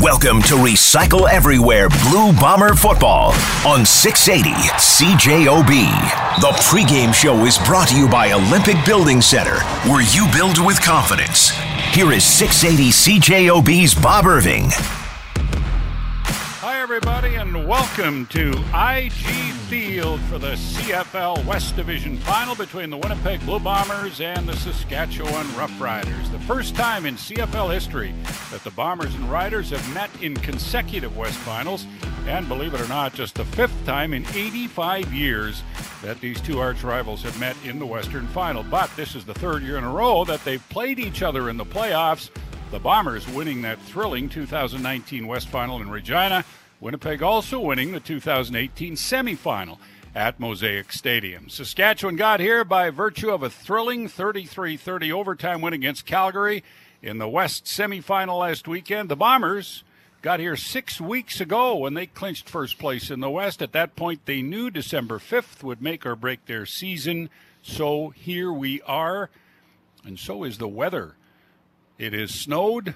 Welcome to Recycle Everywhere Blue Bomber Football on 680 CJOB. The pregame show is brought to you by Olympic Building Center, where you build with confidence. Here is 680 CJOB's Bob Irving. Everybody, and welcome to IG Field for the CFL West Division final between the Winnipeg Blue Bombers and the Saskatchewan Roughriders. The first time in CFL history that the Bombers and Riders have met in consecutive West finals, and believe it or not, just the fifth time in 85 years that these two arch rivals have met in the Western final. But this is the third year in a row that they've played each other in the playoffs. The Bombers winning that thrilling 2019 West Final in Regina. Winnipeg also winning the 2018 semifinal at Mosaic Stadium. Saskatchewan got here by virtue of a thrilling 33 30 overtime win against Calgary in the West semifinal last weekend. The Bombers got here six weeks ago when they clinched first place in the West. At that point, they knew December 5th would make or break their season. So here we are, and so is the weather. It is snowed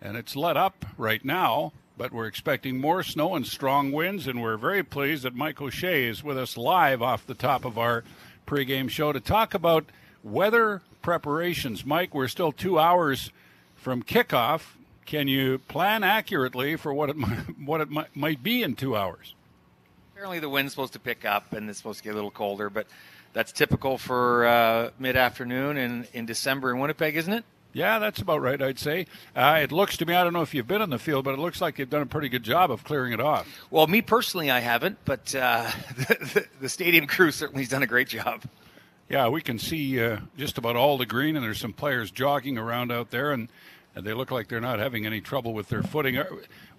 and it's let up right now, but we're expecting more snow and strong winds, and we're very pleased that Mike O'Shea is with us live off the top of our pregame show to talk about weather preparations. Mike, we're still two hours from kickoff. Can you plan accurately for what it might, what it might, might be in two hours? Apparently, the wind's supposed to pick up and it's supposed to get a little colder, but that's typical for uh, mid afternoon in, in December in Winnipeg, isn't it? Yeah, that's about right, I'd say. Uh, it looks to me, I don't know if you've been in the field, but it looks like you've done a pretty good job of clearing it off. Well, me personally, I haven't, but uh, the, the, stadium crew certainly has done a great job. Yeah, we can see uh, just about all the green, and there's some players jogging around out there, and, and they look like they're not having any trouble with their footing. Uh,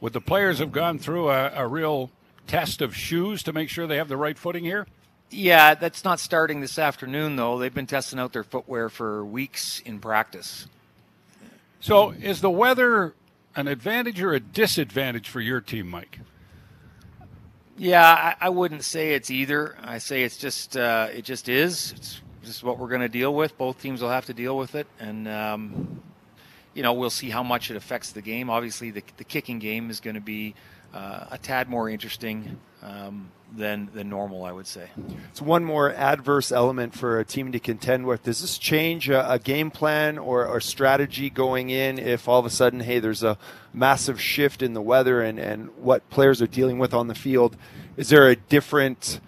would the players have gone through a, a real test of shoes to make sure they have the right footing here? Yeah, that's not starting this afternoon, though. They've been testing out their footwear for weeks in practice. So, is the weather an advantage or a disadvantage for your team, Mike? Yeah, I, I wouldn't say it's either. I say it's just uh, it just is. It's just what we're going to deal with. Both teams will have to deal with it, and um, you know we'll see how much it affects the game. Obviously, the, the kicking game is going to be uh, a tad more interesting um, than than normal, I would say. It's one more adverse element for a team to contend with. Does this change a, a game plan or, or strategy going in if all of a sudden, hey, there's a massive shift in the weather and, and what players are dealing with on the field? Is there a different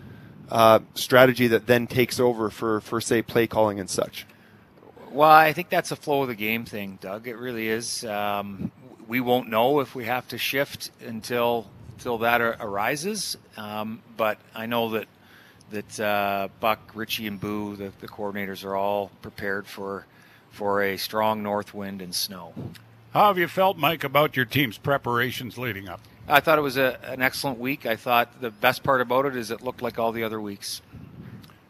uh, strategy that then takes over for, for, say, play calling and such? Well, I think that's a flow of the game thing, Doug. It really is. Um, we won't know if we have to shift until until that arises. Um, but I know that that uh, Buck, Richie, and Boo, the, the coordinators, are all prepared for for a strong north wind and snow. How have you felt, Mike, about your team's preparations leading up? I thought it was a, an excellent week. I thought the best part about it is it looked like all the other weeks.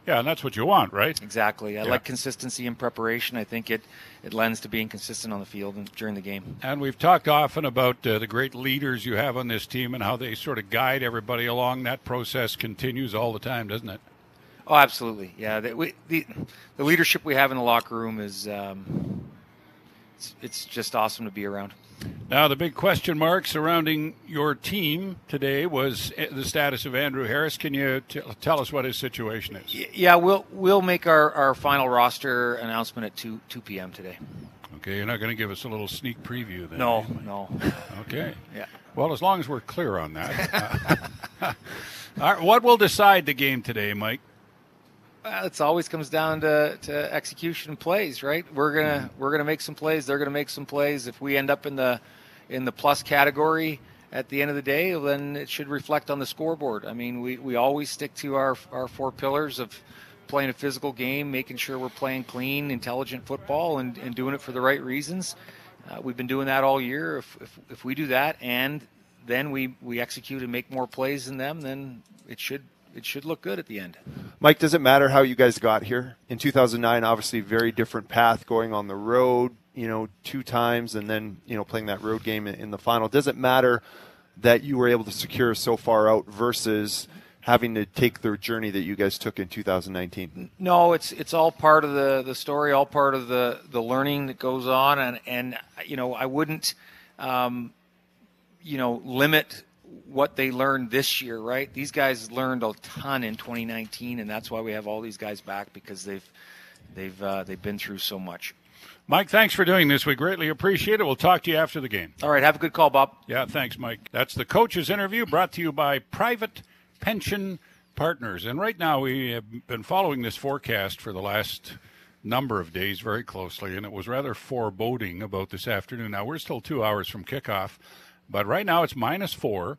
Yeah, and that's what you want, right? Exactly. I Yeah. like consistency in preparation. I think it, it lends to being consistent on the field and during the game. And we've talked often about uh, the great leaders you have on this team and how they sort of guide everybody along. That process continues all the time, doesn't it? Oh, absolutely. Yeah, the, we, the, the leadership we have in the locker room is um, it's, it's just awesome to be around. Now, the big question mark surrounding your team today was uh, the status of Andrew Harris. Can you t- tell us what his situation is? Yeah, we'll we'll make our, our final roster announcement at two two p.m. today. Okay, you're not going to give us a little sneak preview then? No, eh, no. Okay. Yeah. Well, as long as we're clear on that. Uh, right, what will decide the game today, Mike? Well, it always comes down to, to execution plays, right? We're gonna we're gonna make some plays. They're gonna make some plays. If we end up in the in the plus category at the end of the day, then it should reflect on the scoreboard. I mean, we, we always stick to our our four pillars of playing a physical game, making sure we're playing clean, intelligent football, and, and doing it for the right reasons. Uh, we've been doing that all year. If, if if we do that and then we, we execute and make more plays than them, then it should it should look good at the end. Mike, does it matter how you guys got here? In 2009, obviously, very different path going on the road, you know, two times and then, you know, playing that road game in, the final. Does it matter that you were able to secure so far out versus having to take the journey that you guys took in 2019? No, it's it's all part of the, the story, all part of the, the learning that goes on, and and you know I wouldn't, um, you know, limit what they learned this year, right? These guys learned a ton in 2019, and that's why we have all these guys back because they've they've uh, they've been through so much. Mike, thanks for doing this. We greatly appreciate it. We'll talk to you after the game. All right, have a good call, Bob. Yeah, thanks, Mike. That's the coach's interview brought to you by Private Pension Partners. And right now, we have been following this forecast for the last number of days very closely, and it was rather foreboding about this afternoon. Now, we're still two hours from kickoff, but right now it's minus four.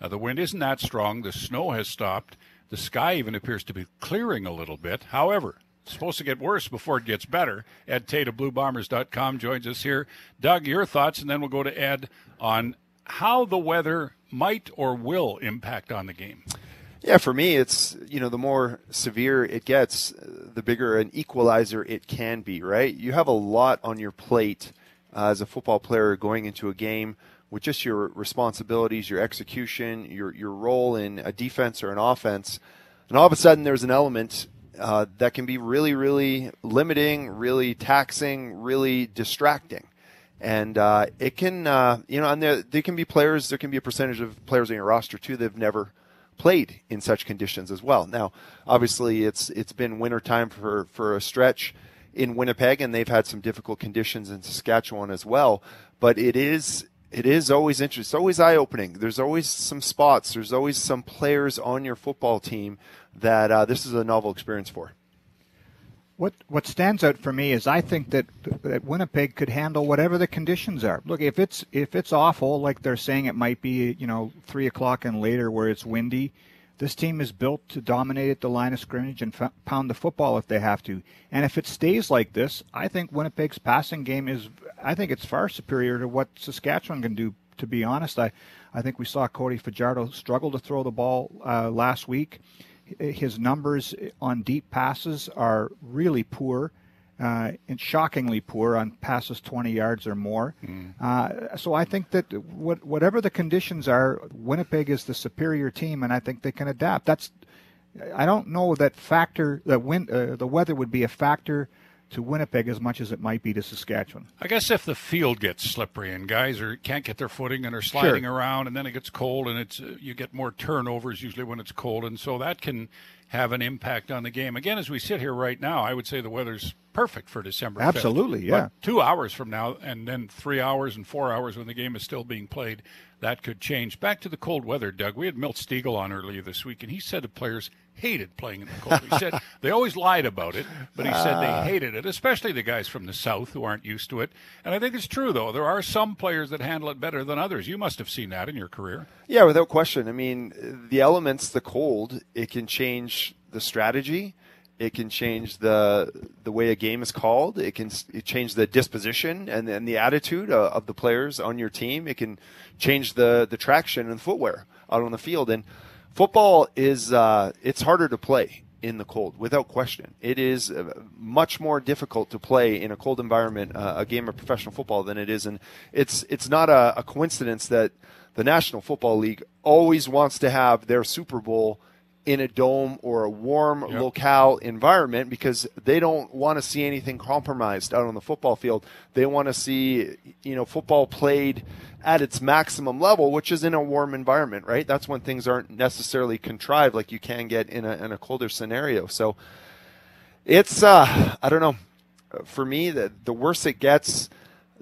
Uh, the wind isn't that strong. The snow has stopped. The sky even appears to be clearing a little bit. However, it's supposed to get worse before it gets better. Ed Tait of BlueBombers.com joins us here. Doug, your thoughts, and then we'll go to Ed on how the weather might or will impact on the game. Yeah, for me, it's you know the more severe it gets, the bigger an equalizer it can be. Right? You have a lot on your plate uh, as a football player going into a game with just your responsibilities, your execution, your your role in a defense or an offense, and all of a sudden there's an element uh, that can be really, really limiting, really taxing, really distracting. And uh, it can, uh, you know, and there, there can be players, there can be a percentage of players on your roster too that have never played in such conditions as well. Now, obviously, it's it's been wintertime for, for a stretch in Winnipeg, and they've had some difficult conditions in Saskatchewan as well. But it is it is always interesting. It's always eye opening. There's always some spots. There's always some players on your football team that uh, this is a novel experience for. What what stands out for me is I think that that Winnipeg could handle whatever the conditions are. Look, if it's if it's awful, like they're saying it might be, you know, three o'clock and later where it's windy, this team is built to dominate at the line of scrimmage and f- pound the football if they have to. And if it stays like this, I think Winnipeg's passing game is, I think it's far superior to what Saskatchewan can do. To be honest, I, I think we saw Cody Fajardo struggle to throw the ball uh, last week his numbers on deep passes are really poor. Uh, and shockingly poor on passes 20 yards or more. Mm. Uh, so I think that what, whatever the conditions are, Winnipeg is the superior team, and I think they can adapt. That's I don't know that factor that win, uh, the weather would be a factor to Winnipeg as much as it might be to Saskatchewan. I guess if the field gets slippery and guys are can't get their footing and are sliding sure. around, and then it gets cold and it's uh, you get more turnovers usually when it's cold, and so that can have an impact on the game. Again, as we sit here right now, I would say the weather's perfect for December. 5th. Absolutely, yeah. But two hours from now, and then three hours and four hours when the game is still being played, that could change. Back to the cold weather, Doug. We had Milt Stegall on earlier this week, and he said the players hated playing in the cold. He said they always lied about it, but he said they ah. hated it, especially the guys from the south who aren't used to it. And I think it's true, though. There are some players that handle it better than others. You must have seen that in your career. Yeah, without question. I mean, the elements, the cold, it can change the strategy. It can change the the way a game is called. It can change the disposition and, and the attitude of, of the players on your team. It can change the the traction and footwear out on the field. And football is uh, it's harder to play in the cold without question. It is uh, much more difficult to play in a cold environment uh, a game of professional football than it is, and it's it's not a, a coincidence that the National Football League always wants to have their Super Bowl in a dome or a warm yep. locale environment because they don't want to see anything compromised out on the football field. They want to see, you know, football played at its maximum level, which is in a warm environment, right? That's when things aren't necessarily contrived like you can get in a, in a colder scenario. So it's, uh, I don't know. For me, the, the worse it gets,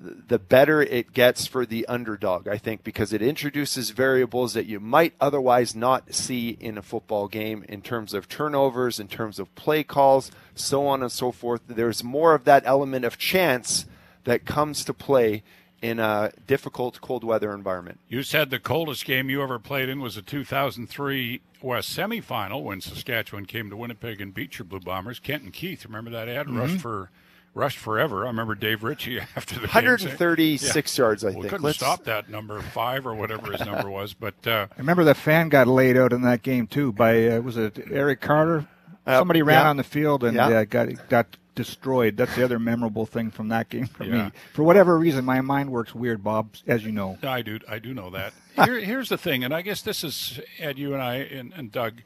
the better it gets for the underdog, I think, because it introduces variables that you might otherwise not see in a football game in terms of turnovers, in terms of play calls, so on and so forth. There's more of that element of chance that comes to play in a difficult cold weather environment. You said the coldest game you ever played in was a 2003 West semifinal when Saskatchewan came to Winnipeg and beat your Blue Bombers. Kenton Keith, remember that ad mm-hmm. rush for rushed forever. I remember Dave Ritchie after the 136 yeah. yards. I well, think couldn't Let's... stop that number five or whatever his number was. But uh, I remember the fan got laid out in that game too by uh, was it Eric Carter? Uh, Somebody ran yeah. on the field and yeah. uh, got got destroyed. That's the other memorable thing from that game for yeah. me. For whatever reason, my mind works weird, Bob, as you know. I do. I do know that. Here, here's the thing, and I guess this is Ed, you and I, and, and Doug.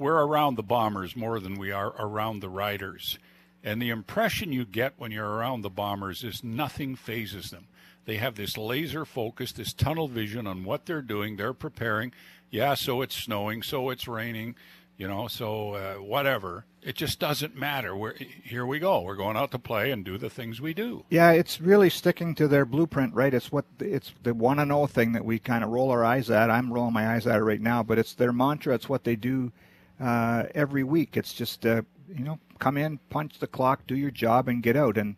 We're around the bombers more than we are around the riders. And the impression you get when you're around the Bombers is nothing fazes them. They have this laser focus, this tunnel vision on what they're doing. They're preparing. Yeah, so it's snowing, so it's raining, you know, so uh, whatever. It just doesn't matter. We're, here we go. We're going out to play and do the things we do. Yeah, it's really sticking to their blueprint, right? It's what it's the one and zero thing that we kind of roll our eyes at. I'm rolling my eyes at it right now, but it's their mantra. It's what they do uh, every week. It's just uh, you know, come in, punch the clock, do your job, and get out. And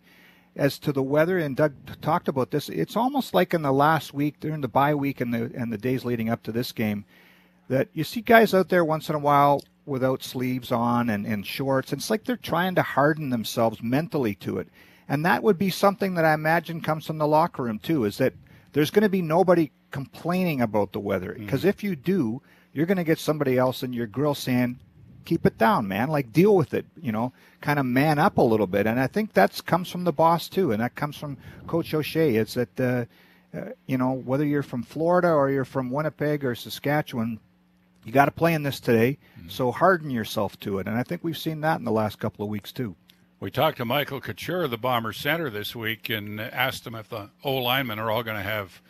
as to the weather, and Doug talked about this, it's almost like in the last week during the bye week and the and the days leading up to this game, that you see guys out there once in a while without sleeves on and, and shorts. And it's like they're trying to harden themselves mentally to it. And that would be something that I imagine comes from the locker room too, is that there's going to be nobody complaining about the weather. Because mm-hmm. if you do, you're going to get somebody else in your grill saying, keep it down, man. Like deal with it, you know, kind of man up a little bit. And I think that comes from the boss too, and that comes from Coach O'Shea. It's that uh, uh, you know whether you're from Florida or you're from Winnipeg or Saskatchewan, you got to play in this today. Mm-hmm. So harden yourself to it, and I think we've seen that in the last couple of weeks too. We talked to Michael Couture, the Bomber center, this week, and asked him if the O linemen are all going to have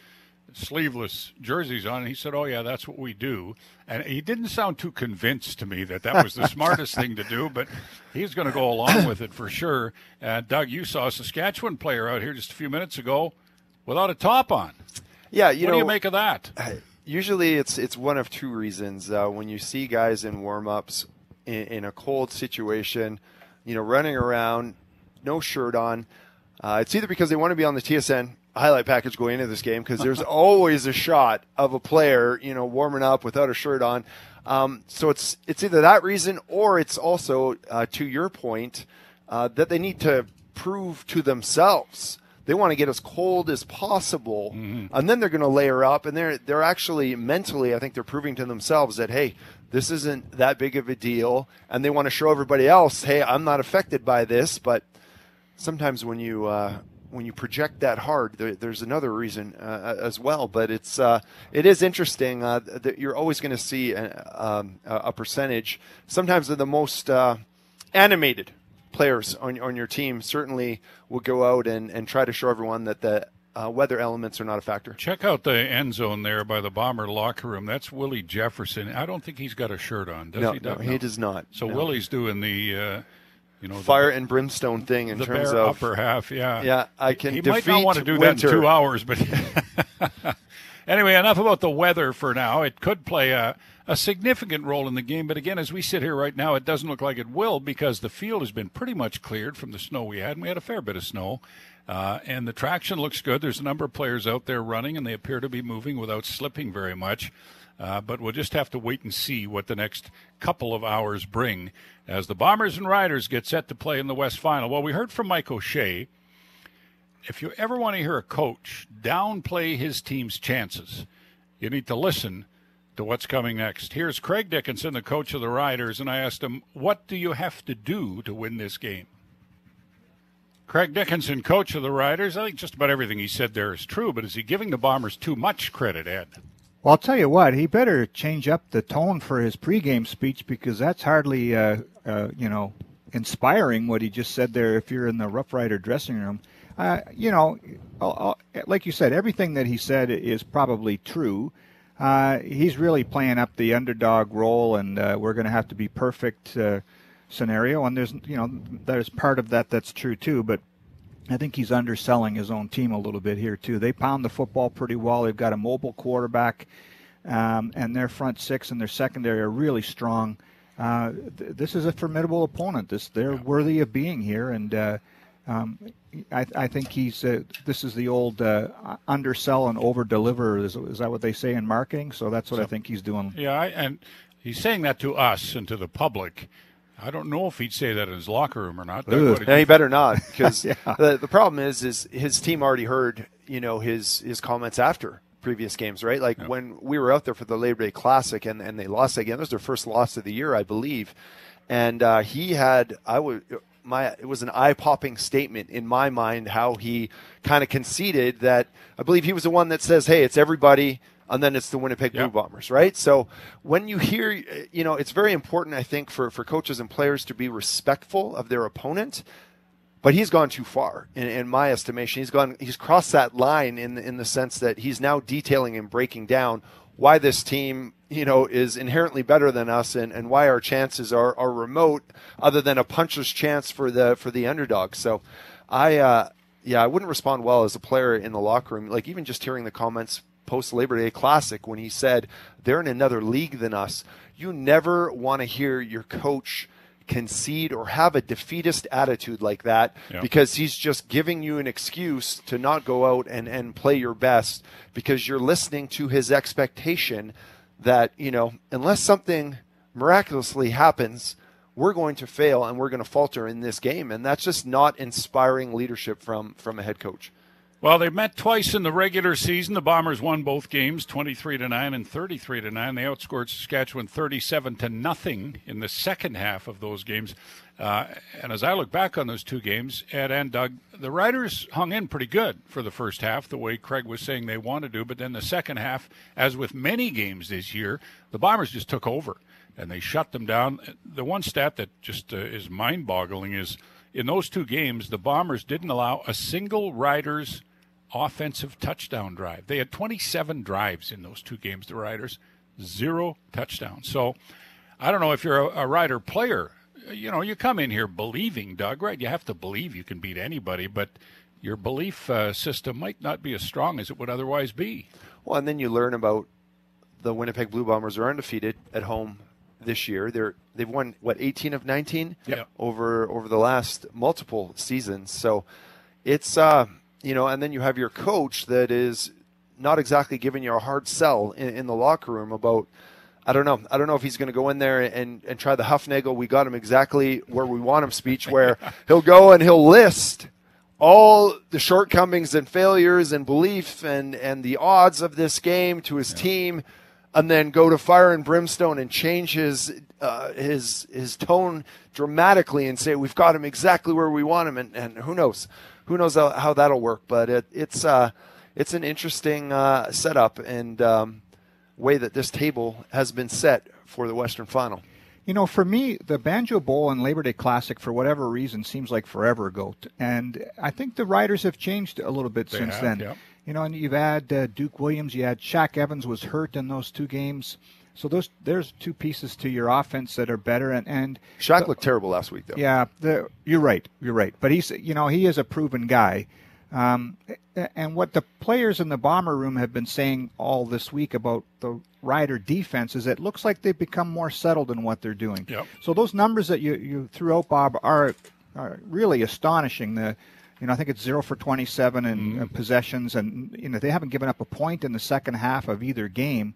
sleeveless jerseys on. And he said, "Oh yeah, that's what we do." And he didn't sound too convinced to me that that was the smartest thing to do, but he's going to go along with it for sure. Uh, Doug, you saw a Saskatchewan player out here just a few minutes ago without a top on. Yeah, you what know, do you make of that? Usually, it's it's one of two reasons. Uh, when you see guys in warm-ups in, in a cold situation, you know, running around, no shirt on. Uh, it's either because they want to be on the TSN highlight package going into this game because there's always a shot of a player, you know, warming up without a shirt on. Um, so it's it's either that reason or it's also uh, to your point uh, that they need to prove to themselves. They want to get as cold as possible, mm-hmm. and then they're going to layer up. And they're they're actually mentally, I think they're proving to themselves that hey, this isn't that big of a deal, and they want to show everybody else, hey, I'm not affected by this. But sometimes when you uh, when you project that hard, there, there's another reason uh, as well. But it's uh, it is interesting uh, that you're always going to see a, um, a, percentage. Sometimes of the most uh, animated players on on your team certainly will go out and, and try to show everyone that the uh, weather elements are not a factor. Check out the end zone there by the Bomber locker room. That's Willie Jefferson. I don't think he's got a shirt on. Does no, he? No, he does not. So no. Willie's doing the uh, you know, fire the, and brimstone thing in terms of upper half. Yeah, yeah. I can. He might not want to do winter. that in two hours, but anyway, enough about the weather for now. It could play a, a significant role in the game, but again, as we sit here right now, it doesn't look like it will because the field has been pretty much cleared from the snow we had, and we had a fair bit of snow. Uh, and the traction looks good. There's a number of players out there running, and they appear to be moving without slipping very much. Uh, but we'll just have to wait and see what the next couple of hours bring as the Bombers and Riders get set to play in the West Final. Well, we heard from Mike O'Shea. If you ever want to hear a coach downplay his team's chances, you need to listen to what's coming next. Here's Craig Dickenson, the coach of the Riders, and I asked him, What do you have to do to win this game? Craig Dickenson, coach of the Riders. I think just about everything he said there is true, but is he giving the Bombers too much credit, Ed? Well, I'll tell you what, he better change up the tone for his pregame speech because that's hardly, uh, uh, you know, inspiring what he just said there. If you're in the Rough Rider dressing room, uh, you know, I'll, I'll, like you said, everything that he said is probably true. Uh, he's really playing up the underdog role, and uh, we're going to have to be perfect uh, scenario. And there's, you know, there's part of that that's true too, but I think he's underselling his own team a little bit here too. They pound the football pretty well. They've got a mobile quarterback, um, and their front six and their secondary are really strong. Uh, th- this is a formidable opponent. This they're yeah. worthy of being here, and uh, um, I, I, think he's. Uh, this is the old uh, undersell and over deliver. Is, is, that what they say in marketing? So that's what so, I think he's doing. Yeah, and he's saying that to us and to the public. I don't know if he'd say that in his locker room or not. Yeah, he better not, because yeah. the, the problem is, is his team already heard, you know, his his comments after previous games, right? Like yeah. when we were out there for the Labor Day Classic and, and they lost again. That was their first loss of the year, I believe. And uh, he had, I would, my, it was an eye popping statement in my mind how he kind of conceded that I believe he was the one that says, hey, it's everybody and then it's the Winnipeg Blue Bombers, right? So when you hear, you know, it's very important, I think, for, for coaches and players to be respectful of their opponent. but he's gone too far in, in, my estimation. He's gone, he's crossed that line in in the sense that he's now detailing and breaking down why this team, you know, is inherently better than us and, and why our chances are, are remote, other than a puncher's chance for the for the underdog. So, I uh, yeah, I wouldn't respond well as a player in the locker room. Like even just hearing the comments post Labor Day Classic when he said they're in another league than us. You never want to hear your coach concede or have a defeatist attitude like that yep. because he's just giving you an excuse to not go out and, and play your best because you're listening to his expectation that, you know, unless something miraculously happens, we're going to fail and we're going to falter in this game. And that's just not inspiring leadership from, from a head coach. Well, they met twice in the regular season. The Bombers won both games, 23 to 9 and 33 to 9. They outscored Saskatchewan 37 to nothing in the second half of those games. Uh, and as I look back on those two games, Ed and Doug, the Riders hung in pretty good for the first half, the way Craig was saying they wanted to. But then the second half, as with many games this year, the Bombers just took over and they shut them down. The one stat that just uh, is mind boggling is in those two games, the Bombers didn't allow a single Riders offensive touchdown drive. They had 27 drives in those two games, the Riders, zero touchdowns. So I don't know if you're a, a Rider player. You know, you come in here believing, Doug, right? You have to believe you can beat anybody, but your belief uh, system might not be as strong as it would otherwise be. Well, and then you learn about the Winnipeg Blue Bombers are undefeated at home this year. They're they've won what 18 of 19 yep. over over the last multiple seasons. So it's uh you know, and then you have your coach that is not exactly giving you a hard sell in, in the locker room about. I don't know. I don't know if he's going to go in there and, and try the Hufnagel. We got him exactly where we want him speech, where he'll go and he'll list all the shortcomings and failures and belief and, and the odds of this game to his yeah. team, and then go to fire and brimstone and change his uh, his his tone dramatically and say we've got him exactly where we want him, and, and who knows who knows how, how that'll work. But it, it's uh, it's an interesting uh, setup and um, way that this table has been set for the Western Final. You know, for me, the Banjo Bowl and Labor Day Classic, for whatever reason, seems like forever ago. And I think the riders have changed a little bit they since have, then. Yep. You know, and you've had uh, Duke Williams, you had Shaq Evans was hurt in those two games. So those there's two pieces to your offense that are better. And and Shaq the, looked terrible last week, though. Yeah, the, you're right. You're right. But he's you know he is a proven guy. Um, and what the players in the bomber room have been saying all this week about the Rider defense is it looks like they've become more settled in what they're doing. Yep. So those numbers that you, you threw out, Bob, are, are really astonishing. The you know, I think it's zero for 27 in mm. possessions, and you know they haven't given up a point in the second half of either game.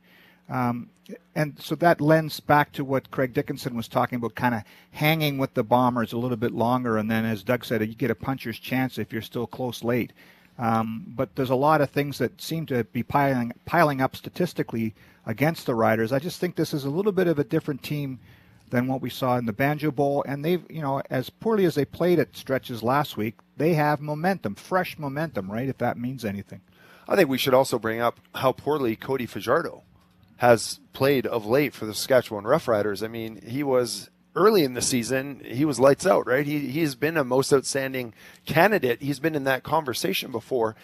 Um, and so that lends back to what Craig Dickenson was talking about, kind of hanging with the Bombers a little bit longer. And then, as Doug said, you get a puncher's chance if you're still close late. Um, but there's a lot of things that seem to be piling piling up statistically against the Riders. I just think this is a little bit of a different team than what we saw in the Banjo Bowl. And they've, you know, as poorly as they played at stretches last week, they have momentum, fresh momentum, right? If that means anything. I think we should also bring up how poorly Cody Fajardo has played of late for the Saskatchewan Roughriders. I mean, he was early in the season, he was lights out, right? He he's been a most outstanding candidate. He's been in that conversation before.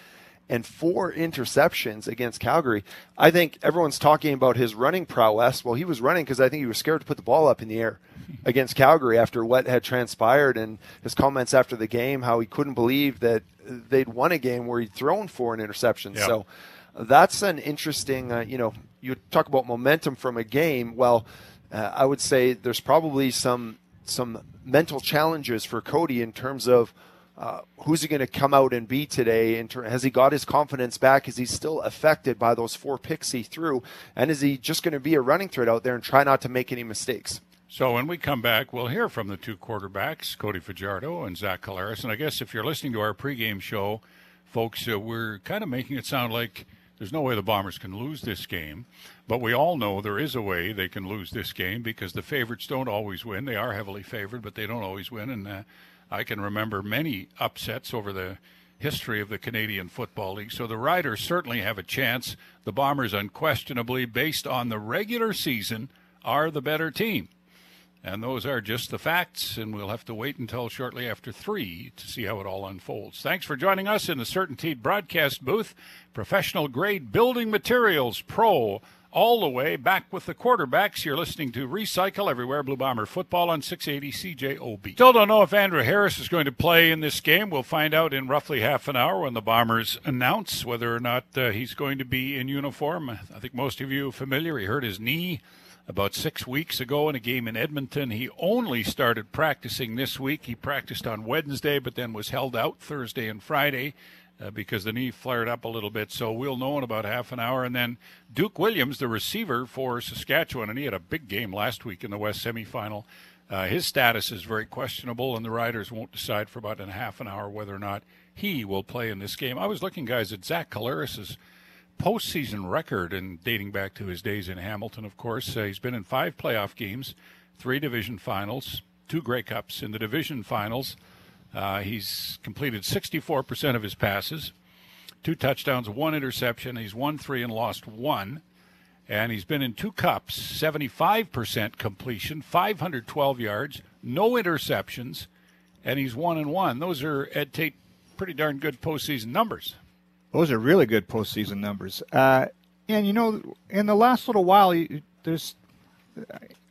And four interceptions against Calgary. I think everyone's talking about his running prowess. Well, he was running because I think he was scared to put the ball up in the air against Calgary after what had transpired and his comments after the game, how he couldn't believe that they'd won a game where he'd thrown four interceptions. Yep. So that's an interesting, uh, you know, you talk about momentum from a game. Well, uh, I would say there's probably some some mental challenges for Cody in terms of uh, who's he going to come out and be today? Ter- has he got his confidence back? Is he still affected by those four picks he threw? And is he just going to be a running threat out there and try not to make any mistakes? So when we come back, we'll hear from the two quarterbacks, Cody Fajardo and Zach Collaros. And I guess if you're listening to our pregame show, folks, uh, we're kind of making it sound like there's no way the Bombers can lose this game, but we all know there is a way they can lose this game because the favorites don't always win. They are heavily favored, but they don't always win. And uh, I can remember many upsets over the history of the Canadian Football League. So the Riders certainly have a chance. The Bombers, unquestionably, based on the regular season, are the better team. And those are just the facts, and we'll have to wait until shortly after 3 to see how it all unfolds. Thanks for joining us in the CertainTeed broadcast booth. Professional grade building materials pro all the way back with the quarterbacks. You're listening to Recycle Everywhere Blue Bomber football on 680 CJOB. Still don't know if Andrew Harris is going to play in this game. We'll find out in roughly half an hour when the Bombers announce whether or not uh, he's going to be in uniform. I think most of you are familiar. He hurt his knee about six weeks ago in a game in Edmonton. He only started practicing this week. He practiced on Wednesday, but then was held out Thursday and Friday. Uh, because the knee flared up a little bit. So we'll know in about half an hour. And then Duke Williams, the receiver for Saskatchewan, and he had a big game last week in the West semifinal. Uh, his status is very questionable, and the Riders won't decide for about half an hour whether or not he will play in this game. I was looking, guys, at Zach Collaros' postseason record and dating back to his days in Hamilton, of course. Uh, he's been in five playoff games, three division finals, two Grey Cups. In the division finals, uh, he's completed 64% of his passes, two touchdowns, one interception. He's won three and lost one. And he's been in two cups, 75% completion, 512 yards, no interceptions, and he's one and one. Those are, Ed Tait, pretty darn good postseason numbers. Those are really good postseason numbers. Uh, and you know, in the last little while, there's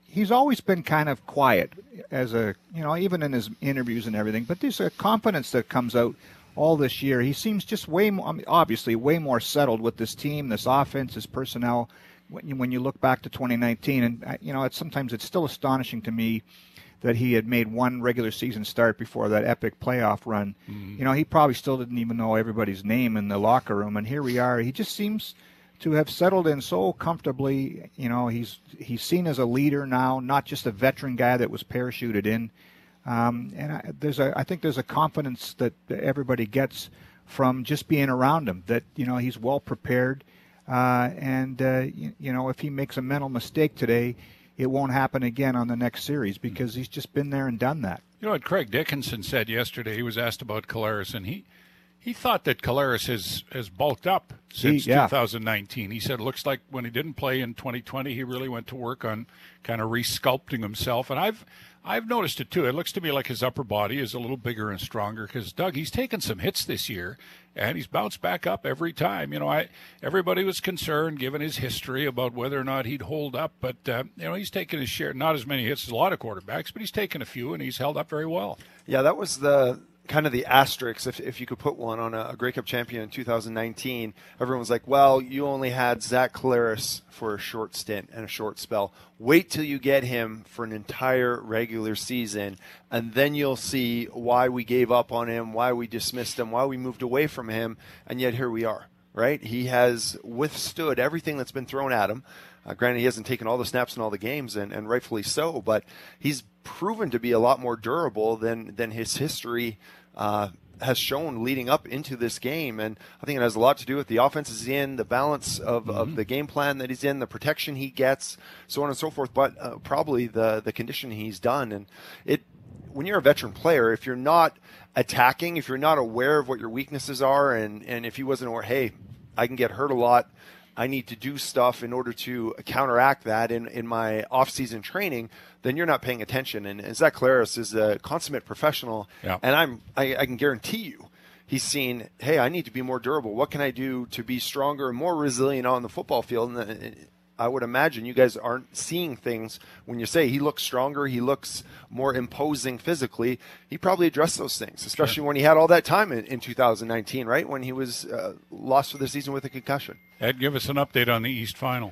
he's always been kind of quiet as a you know even in his interviews and everything. But there's a confidence that comes out all this year. He seems just way more, I mean, obviously way more settled with this team, this offense, his personnel. When you, when you look back to 2019, and uh, you know, it's sometimes it's still astonishing to me that he had made one regular season start before that epic playoff run. Mm-hmm. You know, he probably still didn't even know everybody's name in the locker room, and here we are. He just seems to have settled in so comfortably. You know, he's he's seen as a leader now, not just a veteran guy that was parachuted in. Um, and I, there's a, I think there's a confidence that everybody gets from just being around him. That you know he's well prepared, uh, and uh, you, you know if he makes a mental mistake today, it won't happen again on the next series because he's just been there and done that. You know what Craig Dickenson said yesterday? He was asked about Collaros, and he he thought that Collaros has, has bulked up since he, yeah. 2019. He said it looks like when he didn't play in 2020, he really went to work on kind of resculpting himself. And I've I've noticed it too. It looks to me like his upper body is a little bigger and stronger because Doug, he's taken some hits this year and he's bounced back up every time. You know, I everybody was concerned given his history about whether or not he'd hold up, but uh, you know he's taken his share. Not as many hits as a lot of quarterbacks, but he's taken a few and he's held up very well. Yeah, that was the kind of the asterisk, if, if you could put one on a, a Grey Cup champion in 2019, everyone was like, well, you only had Zach Collaros for a short stint and a short spell. Wait till you get him for an entire regular season, and then you'll see why we gave up on him, why we dismissed him, why we moved away from him, and yet here we are, right? He has withstood everything that's been thrown at him. Uh, granted, he hasn't taken all the snaps in all the games, and, and rightfully so, but he's proven to be a lot more durable than than his history uh, has shown leading up into this game. And I think it has a lot to do with the offense he's in, the balance of, mm-hmm. of the game plan that he's in, the protection he gets, so on and so forth. But uh, probably the the condition he's done. And it when you're a veteran player, if you're not attacking, if you're not aware of what your weaknesses are, and and if he wasn't aware, hey, I can get hurt a lot. I need to do stuff in order to counteract that in, in my off-season training, then you're not paying attention. And, and Zach Collaros is a consummate professional, yeah. and I'm I, I can guarantee you he's seen, hey, I need to be more durable. What can I do to be stronger and more resilient on the football field? And I would imagine you guys aren't seeing things when you say he looks stronger, he looks more imposing physically. He probably addressed those things, especially sure. when he had all that time in, in 2019, right? When he was uh, lost for the season with a concussion. Ed, give us an update on the East Final.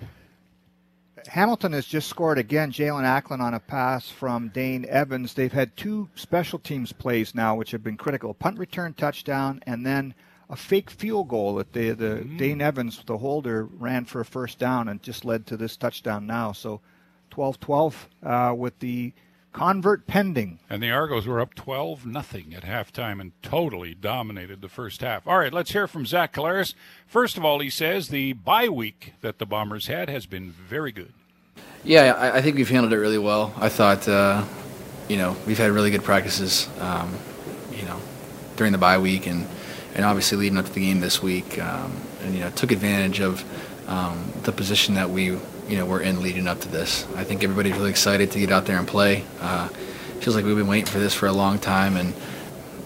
Hamilton has just scored again. Jaelon Acklin on a pass from Dane Evans. They've had two special teams plays now, which have been critical: punt return touchdown, and then a fake field goal that the the mm. Dane Evans, the holder, ran for a first down and just led to this touchdown now. So 12-12 uh, with the convert pending. And the Argos were up 12 nothing at halftime and totally dominated the first half. All right, let's hear from Zach Collaros. First of all, he says the bye week that the Bombers had has been very good. Yeah, I, I think we've handled it really well. I thought, uh, you know, we've had really good practices, um, you know, during the bye week and – and obviously leading up to the game this week, um, and you know took advantage of um, the position that we you know we're in leading up to this. I think everybody's really excited to get out there and play. Uh, feels like we've been waiting for this for a long time, and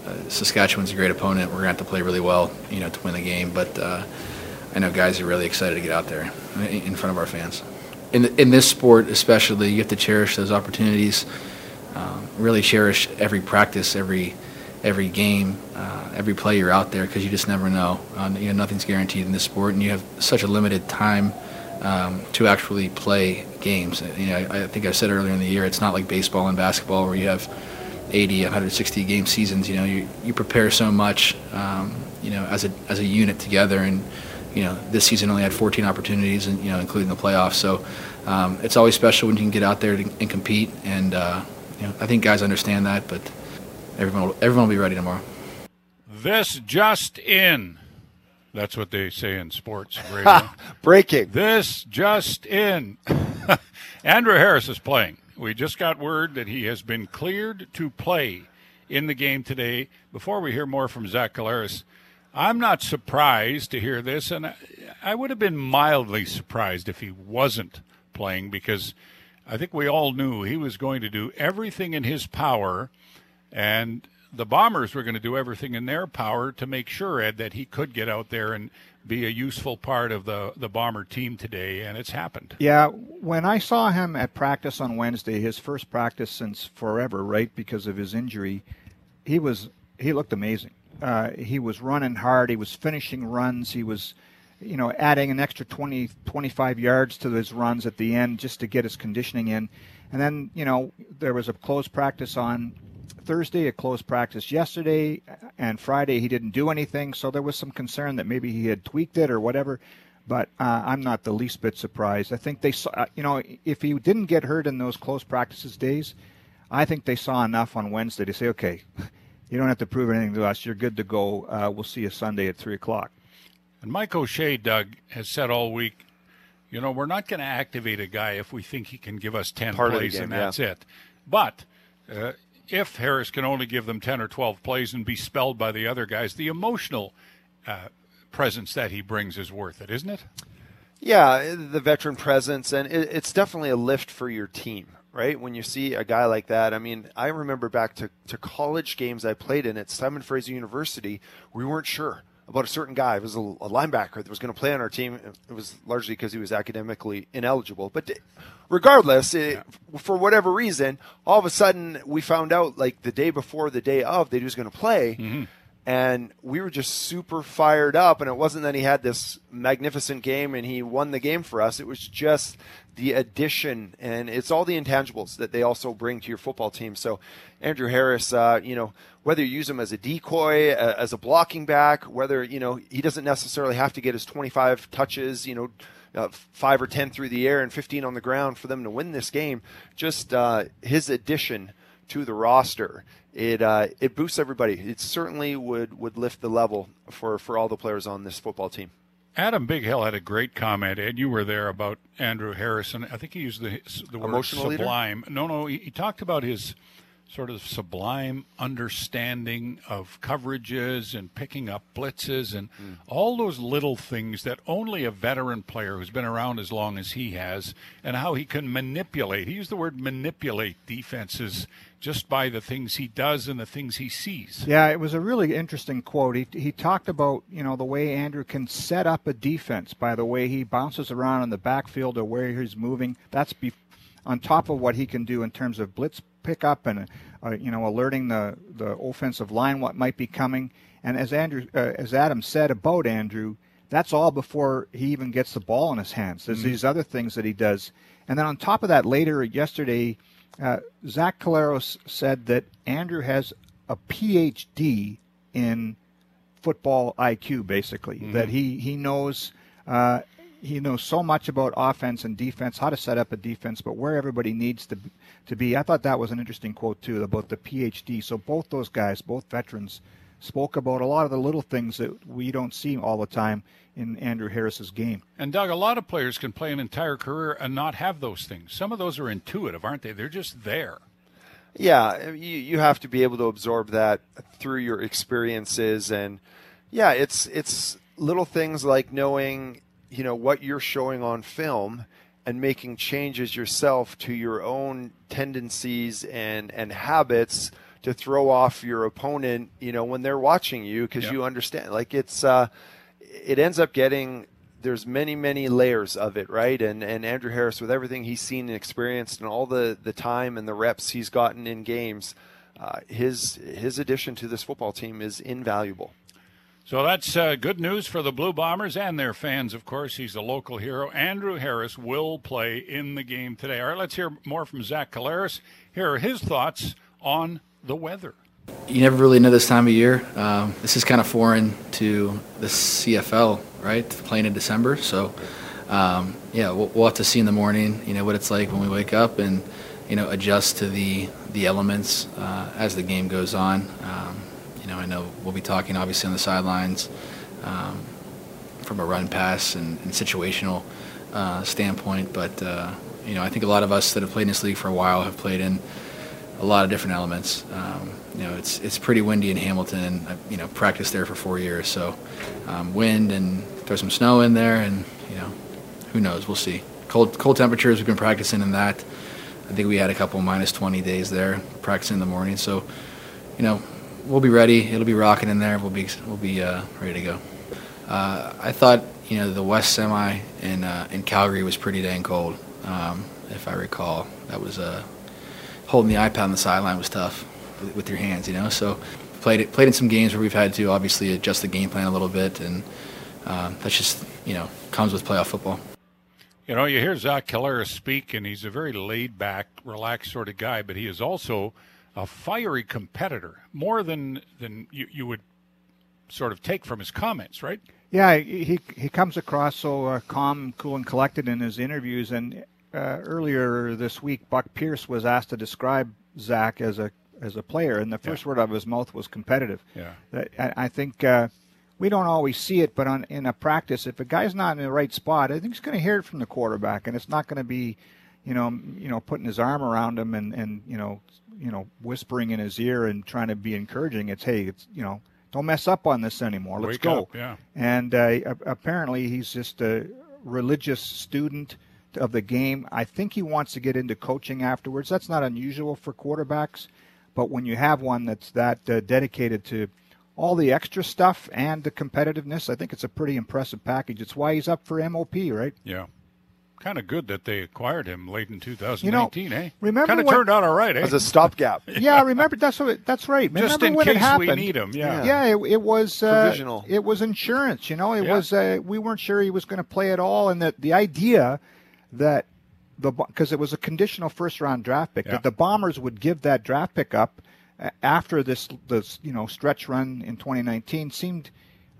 uh, Saskatchewan's a great opponent. We're gonna have to play really well, you know, to win the game. But uh, I know guys are really excited to get out there in front of our fans. In in this sport, especially, you have to cherish those opportunities. Um, really cherish every practice, every every game, uh, every play you're out there because you just never know. Uh, you know, nothing's guaranteed in this sport, and you have such a limited time um, to actually play games. You know, I, I, think I said earlier in the year, it's not like baseball and basketball where you have 80, 160 game seasons. You know, you, you prepare so much, um, you know, as a as a unit together, and you know, this season only had 14 opportunities, and you know, including the playoffs. So um, it's always special when you can get out there and compete, and uh, you know, I think guys understand that, but everyone will, everyone will be ready tomorrow. This just in. That's what they say in sports. Breaking. This just in. Andrew Harris is playing. We just got word that he has been cleared to play in the game today. Before we hear more from Zach Collaros, I'm not surprised to hear this, and I would have been mildly surprised if he wasn't playing because I think we all knew he was going to do everything in his power, and the Bombers were going to do everything in their power to make sure, Ed, that he could get out there and be a useful part of the, the Bomber team today, and it's happened. Yeah, when I saw him at practice on Wednesday, his first practice since forever, right, because of his injury, he was he looked amazing. Uh, he was running hard. He was finishing runs. He was, you know, adding an extra 20, 25 yards to his runs at the end just to get his conditioning in. And then, you know, there was a close practice on Thursday, a close practice yesterday, and Friday he didn't do anything. So there was some concern that maybe he had tweaked it or whatever. But uh, I'm not the least bit surprised. I think they saw, uh, you know, if he didn't get hurt in those close practices days, I think they saw enough on Wednesday to say, okay, you don't have to prove anything to us. You're good to go. Uh, we'll see you Sunday at three o'clock. And Mike O'Shea, Doug, has said all week, you know, we're not going to activate a guy if we think he can give us ten Part plays game, and that's yeah. it. But uh, if Harris can only give them 10 or 12 plays and be spelled by the other guys, the emotional uh, presence that he brings is worth it, isn't it? Yeah, the veteran presence, and it, it's definitely a lift for your team, right? When you see a guy like that, I mean, I remember back to, to college games I played in at Simon Fraser University, we weren't sure about a certain guy. It was a, a linebacker that was going to play on our team. It was largely because he was academically ineligible. But regardless, it, for whatever reason, all of a sudden we found out like the day before, the day of, that he was going to play. Mm-hmm. And we were just super fired up. And it wasn't that he had this magnificent game and he won the game for us. It was just the addition, and it's all the intangibles that they also bring to your football team. So, Andrew Harris, uh, you know, whether you use him as a decoy, uh, as a blocking back, whether you know he doesn't necessarily have to get his 25 touches, you know. Uh, five or ten through the air and 15 on the ground for them to win this game. Just uh, his addition to the roster, it uh, it boosts everybody. It certainly would would lift the level for for all the players on this football team. Adam Bighill had a great comment, Ed. You were there about Andrew Harrison. I think he used the the word Emotional leader? sublime. No, no, he, he talked about his sort of sublime understanding of coverages and picking up blitzes and all those little things that only a veteran player who's been around as long as he has and how he can manipulate. He used the word manipulate defenses just by the things he does and the things he sees. Yeah, it was a really interesting quote. He, he talked about, you know, the way Andrew can set up a defense by the way he bounces around in the backfield or where he's moving. That's be, on top of what he can do in terms of blitz pickup and, uh, you know, alerting the, the offensive line what might be coming. And as Andrew, uh, as Adam said about Andrew, that's all before he even gets the ball in his hands. There's these other things that he does. And then on top of that, later yesterday, uh, Zach Collaros said that Andrew has a PhD in football IQ, basically. That he he knows uh, he knows so much about offense and defense, how to set up a defense, but where everybody needs to to be. I thought that was an interesting quote too about the PhD. So both those guys, both veterans, spoke about a lot of the little things that we don't see all the time in Andrew Harris's game. And Doug, a lot of players can play an entire career and not have those things. Some of those are intuitive, aren't they? They're just there. Yeah, you, you have to be able to absorb that through your experiences, and yeah, it's it's little things like knowing you know what you're showing on film, and making changes yourself to your own tendencies and and habits to throw off your opponent, you know, when they're watching you because yep. you understand like it's uh it ends up getting there's many many layers of it right and and andrew harris with everything he's seen and experienced and all the the time and the reps he's gotten in games uh, his his addition to this football team is invaluable so that's uh, good news for the Blue Bombers and their fans, of course. He's a local hero. Andrew Harris will play in the game today. All right, let's hear more from Zach Collaros. Here are his thoughts on the weather. You never really know this time of year. Um, this is kind of foreign to the CFL, right? Playing in December. So, um, yeah, we'll, we'll, have to see in the morning, you know, what it's like when we wake up and, you know, adjust to the, the elements uh, as the game goes on. Um, you know, I know we'll be talking obviously on the sidelines um, from a run pass and, and situational uh, standpoint, but uh, you know, I think a lot of us that have played in this league for a while have played in a lot of different elements. Um, you know, it's it's pretty windy in Hamilton, I, you know, practiced there for four years, so um, wind and throw some snow in there, and you know, who knows? We'll see. Cold cold temperatures. We've been practicing in that. I think we had a couple minus 20 days there practicing in the morning, so you know, we'll be ready. It'll be rocking in there. We'll be we'll be uh, ready to go. Uh, I thought you know the West Semi in uh, in Calgary was pretty dang cold. Um, if I recall, that was uh, holding the iPad on the sideline was tough with, with your hands, you know. So played it, played in some games where we've had to obviously adjust the game plan a little bit, and uh, that's just you know comes with playoff football. You know, you hear Zach Collaros speak, and he's a very laid back, relaxed sort of guy, but he is also a fiery competitor, more than than you, you would sort of take from his comments, right? Yeah, he he comes across so uh, calm, cool, and collected in his interviews. And uh, earlier this week, Buck Pierce was asked to describe Zach as a as a player, and the first yeah. word out of his mouth was competitive. Yeah, I, I think uh, we don't always see it, but on in a practice, if a guy's not in the right spot, I think he's going to hear it from the quarterback, and it's not going to be, you know, you know, putting his arm around him and and you know you know, whispering in his ear and trying to be encouraging. It's hey, it's you know, don't mess up on this anymore. Let's Wake go. Up, yeah. And uh, apparently, he's just a religious student of the game. I think he wants to get into coaching afterwards. That's not unusual for quarterbacks, but when you have one that's that uh, dedicated to all the extra stuff and the competitiveness, I think it's a pretty impressive package. It's why he's up for MOP, right? Yeah kind of good that they acquired him late in 2019, you know, eh? Remember kind of turned out all right, eh? As a stopgap. yeah, remember that's what that's right. Remember Just in when case it happened. we need him. Yeah, yeah. It, it was uh, provisional. It was insurance. You know, it yeah. was. Uh, we weren't sure he was going to play at all, and that the idea that the because it was a conditional first round draft pick yeah. that the Bombers would give that draft pick up after this this you know stretch run in 2019 seemed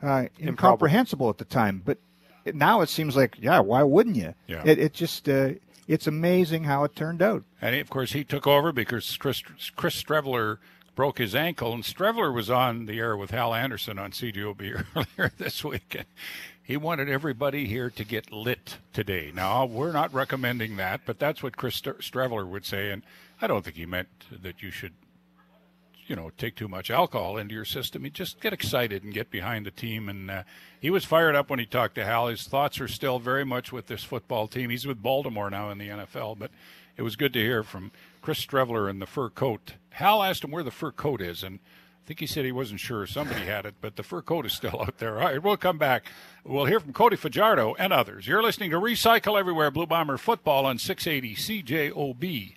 uh, incomprehensible at the time, but now it seems like, yeah, why wouldn't you? Yeah. It, it just, uh, it's amazing how it turned out. And of course, he took over because Chris, Chris Streveler broke his ankle, and Streveler was on the air with Hal Anderson on CJOB earlier this week. He wanted everybody here to get lit today. Now, we're not recommending that, but that's what Chris Streveler would say, and I don't think he meant that you should you know take too much alcohol into your system. You just get excited and get behind the team. And uh, he was fired up when he talked to Hal. His thoughts are still very much with this football team. He's with Baltimore now in the NFL, but it was good to hear from Chris Streveler in the fur coat. Hal asked him where the fur coat is, and think he said he wasn't sure somebody had it, but the fur coat is still out there. All right, we'll come back. We'll hear from Cody Fajardo and others. You're listening to Recycle Everywhere Blue Bomber Football on 680 CJOB.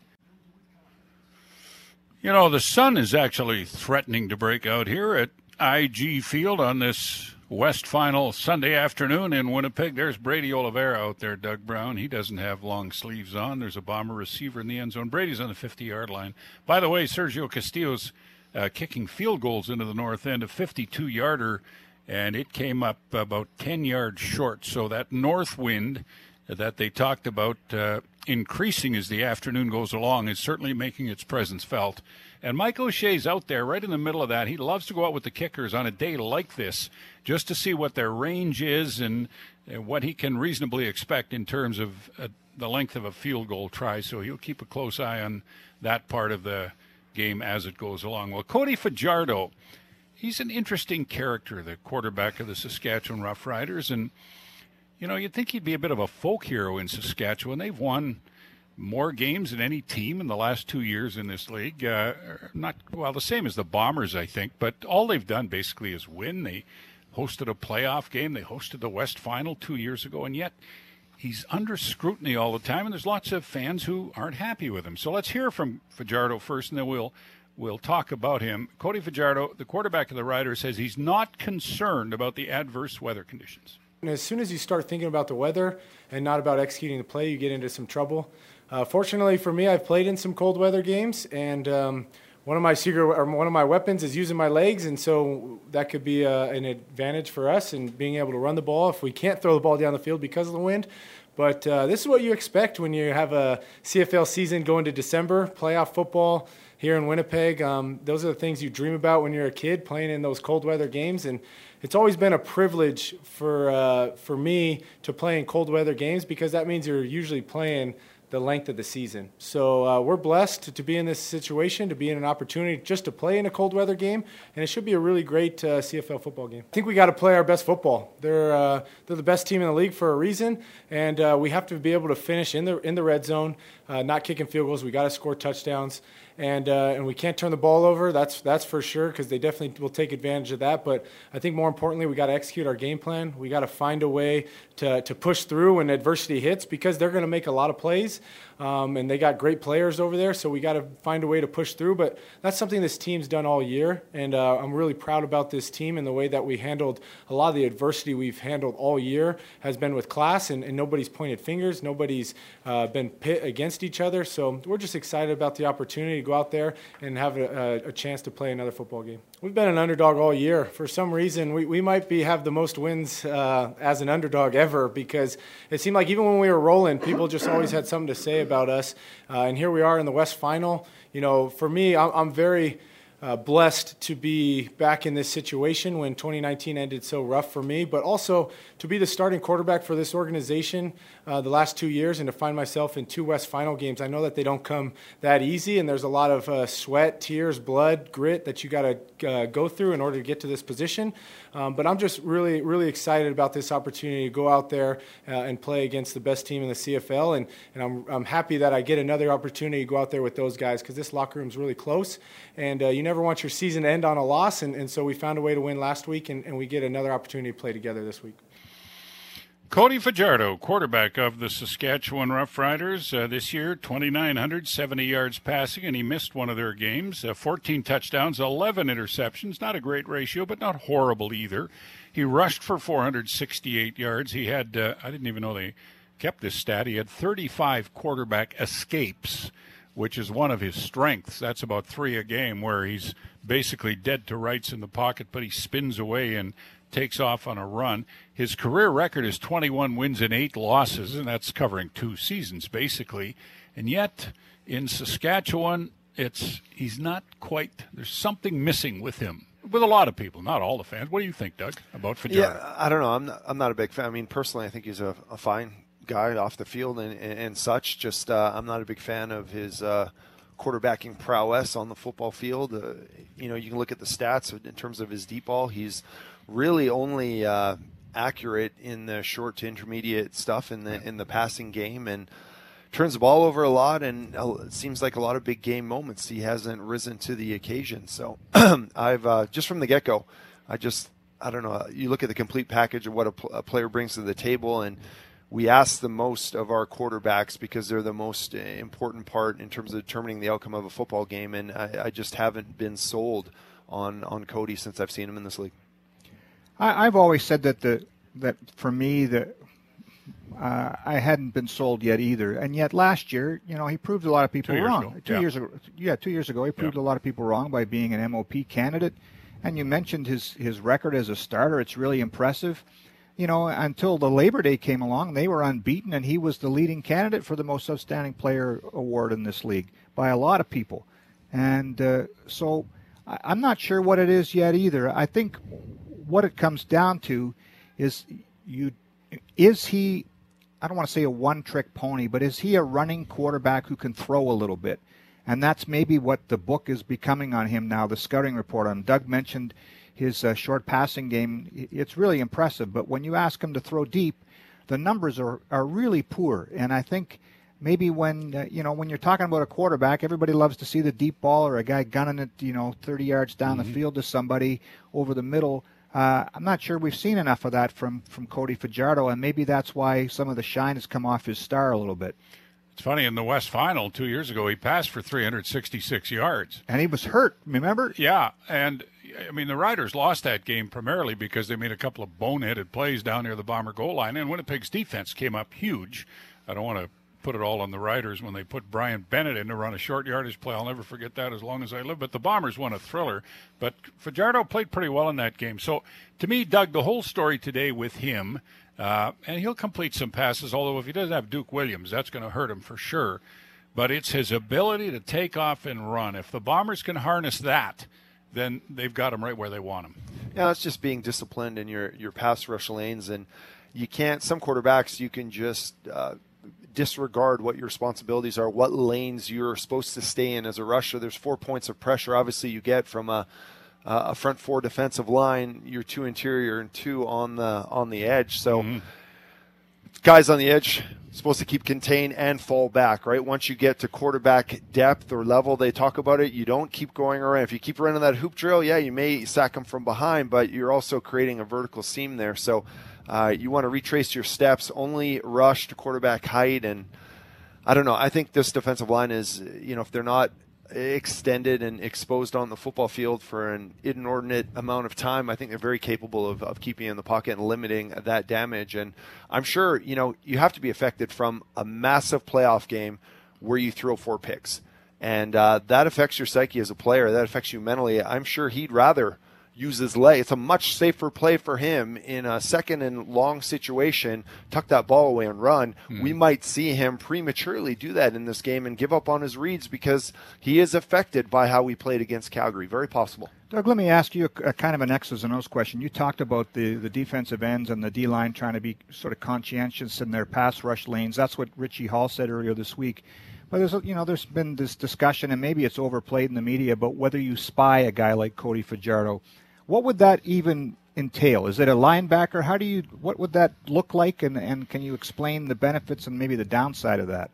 You know, the sun is actually threatening to break out here at IG Field on this West Final Sunday afternoon in Winnipeg. There's Brady Oliveira out there, Doug Brown. He doesn't have long sleeves on. There's a bomber receiver in the end zone. Brady's on the 50 yard line. By the way, Sergio Castillo's uh, kicking field goals into the north end, a 52 yarder, and it came up about 10 yards short. So that north wind that they talked about uh, increasing as the afternoon goes along is certainly making its presence felt. And Mike O'Shea's out there right in the middle of that. He loves to go out with the kickers on a day like this just to see what their range is and, and what he can reasonably expect in terms of uh, the length of a field goal try. So he'll keep a close eye on that part of the game as it goes along. Well, Cody Fajardo, he's an interesting character, the quarterback of the Saskatchewan Roughriders, and you know, you'd think he'd be a bit of a folk hero in Saskatchewan. They've won more games than any team in the last two years in this league. Uh, not well, the same as the Bombers, I think, but all they've done basically is win. They hosted a playoff game. They hosted the West Final two years ago, and yet he's under scrutiny all the time, and there's lots of fans who aren't happy with him. So let's hear from Fajardo first, and then we'll we'll talk about him. Cody Fajardo, the quarterback of the Riders, says he's not concerned about the adverse weather conditions. And as soon as you start thinking about the weather and not about executing the play, you get into some trouble. Uh, fortunately for me, I've played in some cold weather games, and um, one of my secret or one of my weapons is using my legs, and so that could be uh, an advantage for us in being able to run the ball if we can't throw the ball down the field because of the wind. But uh, this is what you expect when you have a CFL season going to December, playoff football here in Winnipeg. Um, those are the things you dream about when you're a kid playing in those cold weather games, and it's always been a privilege for uh, for me to play in cold weather games because that means you're usually playing the length of the season. So uh, we're blessed to be in this situation, to be in an opportunity just to play in a cold weather game, and it should be a really great uh, CFL football game. I think we got to play our best football. They're uh, they're the best team in the league for a reason, and uh, we have to be able to finish in the in the red zone, uh, not kicking field goals. We got to score touchdowns and uh, and we can't turn the ball over. That's that's for sure because they definitely will take advantage of that. But I think more importantly, we got to execute our game plan. We got to find a way to to push through when adversity hits because they're going to make a lot of plays. Um, and they got great players over there, so we got to find a way to push through. But that's something this team's done all year, and uh, I'm really proud about this team and the way that we handled a lot of the adversity we've handled all year has been with class, and, and nobody's pointed fingers, nobody's uh, been pit against each other. So we're just excited about the opportunity to go out there and have a, a chance to play another football game. We've been an underdog all year. For some reason, we, we might be have the most wins uh, as an underdog ever because it seemed like even when we were rolling, people just always had something to say about us. Uh, and here we are in the West Final. You know, for me, I'm, I'm very uh, blessed to be back in this situation when 2019 ended so rough for me, but also to be the starting quarterback for this organization uh, the last two years and to find myself in two West Final games. I know that they don't come that easy, and there's a lot of uh, sweat, tears, blood, grit that you got to uh, go through in order to get to this position. Um, but I'm just really, really excited about this opportunity to go out there uh, and play against the best team in the CFL, and, and I'm, I'm happy that I get another opportunity to go out there with those guys because this locker room is really close, and uh, you never want your season to end on a loss, and, and so we found a way to win last week, and, and we get another opportunity to play together this week. Cody Fajardo, quarterback of the Saskatchewan Roughriders, uh, this year 2,970 yards passing, and he missed one of their games. Uh, 14 touchdowns, 11 interceptions. Not a great ratio, but not horrible either. He rushed for 468 yards. He had, uh, I didn't even know they kept this stat, he had 35 quarterback escapes, which is one of his strengths. That's about three a game, where he's basically dead to rights in the pocket, but he spins away and takes off on a run. His career record is 21 wins and 8 losses, and that's covering two seasons basically. And yet, in Saskatchewan, it's he's not quite. There's something missing with him. With a lot of people, not all the fans. What do you think, Doug, about Fajardo? Yeah, I don't know. I'm not, I'm not a big fan. I mean, personally, I think he's a, a fine guy off the field and, and, and such. Just uh, I'm not a big fan of his uh, quarterbacking prowess on the football field. Uh, you know, you can look at the stats in terms of his deep ball. He's really only uh, accurate in the short to intermediate stuff in the in the passing game and turns the ball over a lot and it seems like a lot of big game moments he hasn't risen to the occasion. So i've uh, just from the get-go i just i don't know you look at the complete package of what a, pl- a, player brings to the table and we ask the most of our quarterbacks because they're the most important part in terms of determining the outcome of a football game and i, I just haven't been sold on on cody since i've seen him in this league I, have always said that the that for me that uh, I hadn't been sold yet either, and yet last year, you know, he proved a lot of people wrong. Ago. Two yeah. years ago, yeah, two years ago, he proved yeah. a lot of people wrong by being an MOP candidate. And you mentioned his his record as a starter; it's really impressive. You know, until the Labor Day came along, they were unbeaten, and he was the leading candidate for the most outstanding player award in this league by a lot of people. And uh, so, I'm not sure what it is yet either. I think what it comes down to is you is he I don't want to say a one trick pony, but is he a running quarterback who can throw a little bit? And that's maybe what the book is becoming on him now, the scouting report on. him. Doug mentioned his uh, short passing game. It's really impressive, but when you ask him to throw deep, the numbers are, are really poor. And I think maybe when uh, you know when you're talking about a quarterback, everybody loves to see the deep ball or a guy gunning it, you know, 30 yards down mm-hmm. the field to somebody over the middle. Uh, I'm not sure we've seen enough of that from from Cody Fajardo, and maybe that's why some of the shine has come off his star a little bit. It's funny in the West Final two years ago, he passed for 366 yards, and he was hurt. Remember? Yeah, and I mean the Riders lost that game primarily because they made a couple of boneheaded plays down near the Bomber goal line, and Winnipeg's defense came up huge. I don't want to put it all on the Riders when they put Brian Bennett in to run a short yardage play. I'll never forget that as long as I live. But the Bombers won a thriller. But Fajardo played pretty well in that game. So to me, Doug, the whole story today with him, uh, and he'll complete some passes, although if he doesn't have Duke Williams, that's going to hurt him for sure. But it's his ability to take off and run. If the Bombers can harness that, then they've got him right where they want him. Yeah, it's just being disciplined in your, your pass rush lanes. And you can't, some quarterbacks, you can just. Uh, disregard what your responsibilities are, what lanes you're supposed to stay in as a rusher. There's four points of pressure, obviously, you get from a, a front four defensive line, your two interior and two on the on the edge. So, mm-hmm. guys on the edge supposed to keep contained and fall back, right? Once you get to quarterback depth or level, they talk about it. You don't keep going around. If you keep running that hoop drill, yeah, you may sack them from behind, but you're also creating a vertical seam there. So uh, you want to retrace your steps, only rush to quarterback height. And I don't know. I think this defensive line is, you know, if they're not extended and exposed on the football field for an inordinate amount of time, I think they're very capable of, of keeping in the pocket and limiting that damage. And I'm sure, you know, you have to be affected from a massive playoff game where you throw four picks. And uh, that affects your psyche as a player. That affects you mentally. I'm sure he'd rather – use his leg. It's a much safer play for him in a second and long situation. Tuck that ball away and run. Mm. We might see him prematurely do that in this game and give up on his reads because he is affected by how we played against Calgary. Very possible. Doug, let me ask you a, a kind of an X's and O's question. You talked about the, the defensive ends and the D line trying to be sort of conscientious in their pass rush lanes. That's what Richie Hall said earlier this week. But there's you know there's been this discussion and maybe it's overplayed in the media about whether you spy a guy like Cody Fajardo what would that even entail? Is it a linebacker? How do you? What would that look like? And and can you explain the benefits and maybe the downside of that?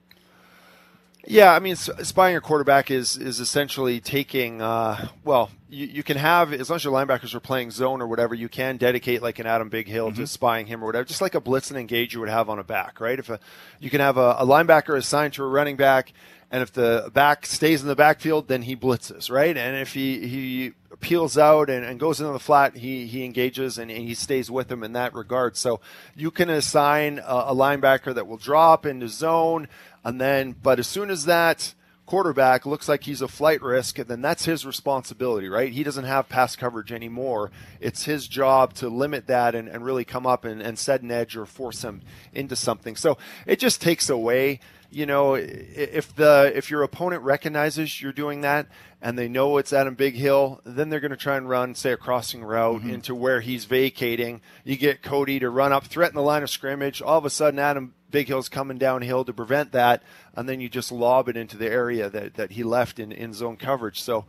Yeah, I mean, spying a quarterback is is essentially taking. Uh, well, you, you can have as long as your linebackers are playing zone or whatever, you can dedicate like an Adam Bighill mm-hmm. to spying him or whatever, just like a blitz and engage you would have on a back, right? If a, you can have a, a linebacker assigned to a running back, and if the back stays in the backfield, then he blitzes, right? And if he he peels out and, and goes into the flat, he, he engages and, and, he stays with him in that regard. So you can assign a, a, linebacker that will drop into zone, and then, but as soon as that quarterback looks like he's a flight risk, then that's his responsibility, right? He doesn't have pass coverage anymore. It's his job to limit that and, and really come up and, and set an edge or force him into something. So it just takes away you know, if the if your opponent recognizes you're doing that and they know it's Adam Bighill, then they're going to try and run, say, a crossing route mm-hmm. into where he's vacating. You get Cody to run up, threaten the line of scrimmage. All of a sudden, Adam Bighill's coming downhill to prevent that, and then you just lob it into the area that, that he left in, in zone coverage. So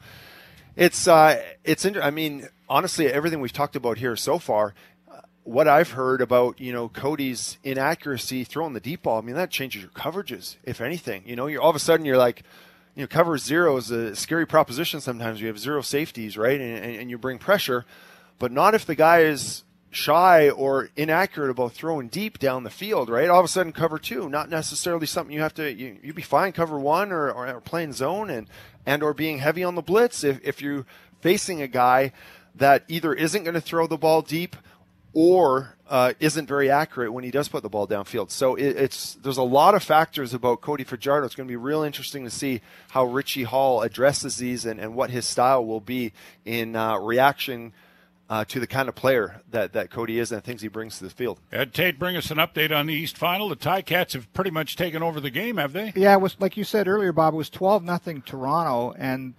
it's uh, it's. Inter- I mean, honestly, everything we've talked about here so far what I've heard about, you know, Cody's inaccuracy throwing the deep ball, I mean, that changes your coverages, if anything. You know, you're all of a sudden you're like, you know, cover zero is a scary proposition sometimes. You have zero safeties, right? And, and, and you bring pressure, but not if the guy is shy or inaccurate about throwing deep down the field, right? All of a sudden, cover two, not necessarily something you have to. You, would be fine cover one or, or, or playing zone and and or being heavy on the blitz if if you're facing a guy that either isn't going to throw the ball deep or uh, isn't very accurate when he does put the ball downfield. So it, it's there's a lot of factors about Cody Fajardo. It's going to be real interesting to see how Richie Hall addresses these and, and what his style will be in uh, reaction. Uh, to the kind of player that, that Cody is and the things he brings to the field. Ed Tait, bring us an update on the East Final. The Tie Cats have pretty much taken over the game, have they? Yeah, it was like you said earlier, Bob. It was twelve nothing Toronto, and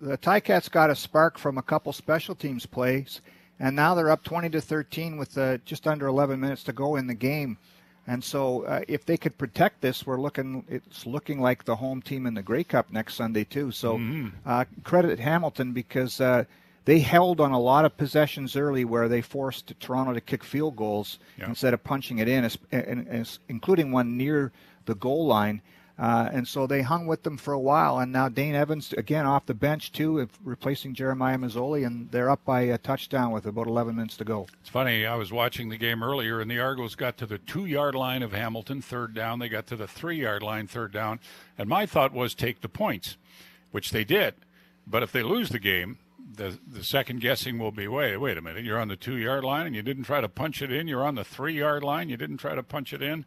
the Tie Cats got a spark from a couple special teams plays and now they're up 20 to 13 with uh, just under 11 minutes to go in the game. And so, uh, if they could protect this, we're looking. It's looking like the home team in the Grey Cup next Sunday too. So, mm-hmm. uh, credit Hamilton because uh, they held on a lot of possessions early where they forced Toronto to kick field goals Yeah. instead of punching it in, es- and- and- including one near the goal line. Uh, and so they hung with them for a while. And now Dane Evans, again, off the bench, too, replacing Jeremiah Masoli, and they're up by a touchdown with about 11 minutes to go. It's funny. I was watching the game earlier, and the Argos got to the two-yard line of Hamilton, third down. They got to the three-yard line, third down. And my thought was take the points, which they did. But if they lose the game, the the second guessing will be wait wait a minute. You're on the two-yard line, and you didn't try to punch it in. You're on the three-yard line. You didn't try to punch it in.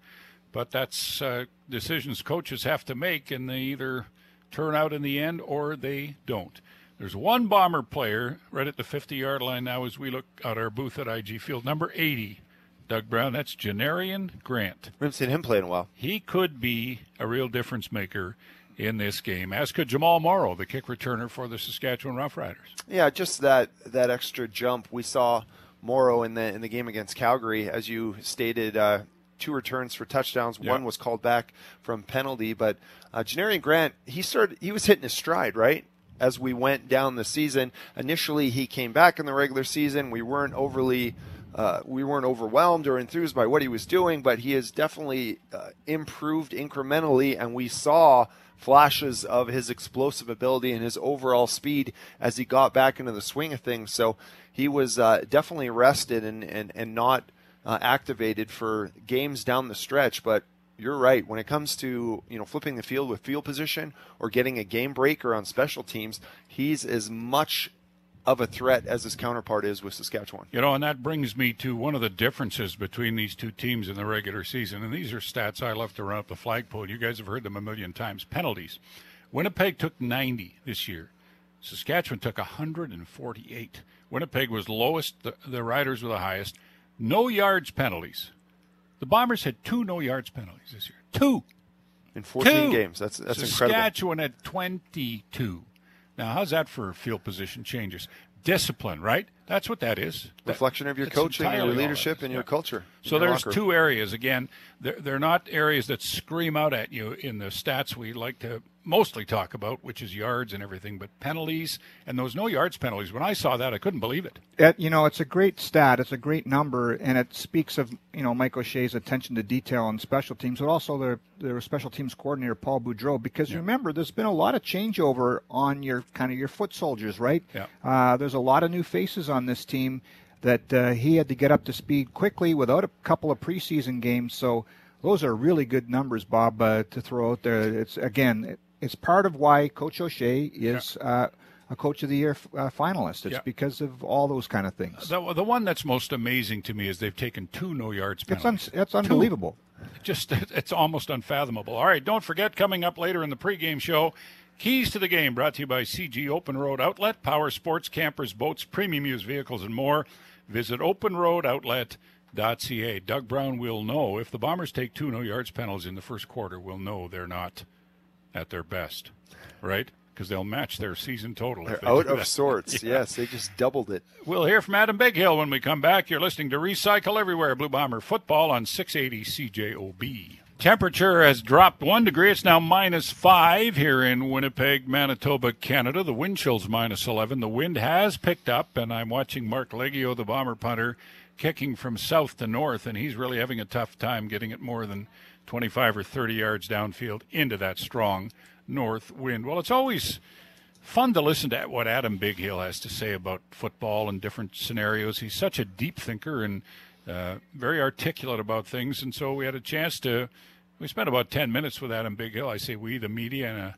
But that's uh, decisions coaches have to make, and they either turn out in the end or they don't. There's one bomber player right at the 50 yard line now as we look at our booth at IG Field, number 80, Doug Brown. That's Janarian Grant. We haven't seen him play in a while. He could be a real difference maker in this game, as could Jamal Morrow, the kick returner for the Saskatchewan Roughriders. Yeah, just that that extra jump we saw Morrow in the in the game against Calgary, as you stated. Uh, two returns for touchdowns. Yeah. One was called back from penalty, but uh, Janarian Grant he started he was hitting his stride right as we went down the season. Initially, he came back in the regular season. We weren't overly uh, we weren't overwhelmed or enthused by what he was doing, but he has definitely uh, improved incrementally, and we saw flashes of his explosive ability and his overall speed as he got back into the swing of things. So he was uh, definitely rested and, and, and not uh, activated for games down the stretch. But you're right. When it comes to you know flipping the field with field position or getting a game breaker on special teams, he's as much of a threat as his counterpart is with Saskatchewan. You know, and that brings me to one of the differences between these two teams in the regular season. And these are stats I love to run up the flagpole. You guys have heard them a million times. Penalties. Winnipeg took 90 this year. Saskatchewan took 148. Winnipeg was lowest, the, the Riders were the highest. No yards penalties. The Bombers had two no yards penalties this year. Two. In 14 Two. games, that's that's incredible. Saskatchewan had 22. Now, how's that for field position changes? Discipline, right? That's what that is. That- Reflection of your coaching, your leadership, and your Yeah. culture. So your there's locker two areas. Again, they're, they're not areas that scream out at you in the stats we like to mostly talk about, which is yards and everything, but penalties and those no yards penalties. When I saw that, I couldn't believe it. It, you know, it's a great stat. It's a great number, and it speaks of you know Mike O'Shea's attention to detail on special teams, but also their their special teams coordinator Paul Boudreau. Because remember, there's been a lot of changeover on your kind of your foot soldiers, right? Yeah. Uh, there's a lot of new faces on this team that uh, he had to get up to speed quickly without a couple of preseason games. So those are really good numbers, Bob, uh, to throw out there. It's again, it, it's part of why Coach O'Shea is. Uh, a coach of the year uh, finalist. It's Yeah. because of all those kind of things. The, the one that's most amazing to me is they've taken two no yards It's un- it's unbelievable. just it's almost unfathomable. All right, don't forget coming up later in the pregame show, keys to the game brought to you by CG Open Road Outlet, power sports, campers, boats, premium used vehicles, and more. Visit openroadoutlet.ca. Doug Brown will know if the Bombers take two no yards penalties in the first quarter. We'll know they're not at their best, right? Because they'll match their season total. They're they out of sorts. Yeah. Yes, they just doubled it. We'll hear from Adam Bighill when we come back. You're listening to Recycle Everywhere Blue Bomber Football on 680 CJOB. Temperature has dropped one degree. It's now minus five here in Winnipeg, Manitoba, Canada. The wind chill's minus 11. The wind has picked up, and I'm watching Marc Liegghio, the bomber punter, kicking from south to north, and he's really having a tough time getting it more than 25 or 30 yards downfield into that strong north wind. Well, it's always fun to listen to what Adam Bighill has to say about football and different scenarios. He's such a deep thinker and uh, very articulate about things, and so we had a chance to. We spent about ten minutes with Adam Bighill. I say we, the media, in a,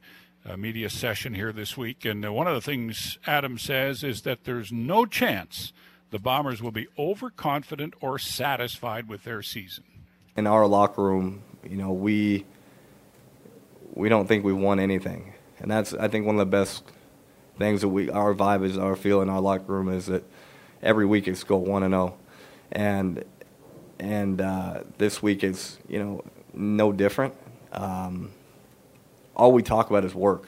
a media session here this week. And uh, one of the things Adam says is that there's no chance the Bombers will be overconfident or satisfied with their season. in our locker room, you know, we we don't think we won anything, and that's I think one of the best things that we our vibe is our feel in our locker room is that every week it's go one and zero, and and uh, this week is you know no different. Um, all we talk about is work,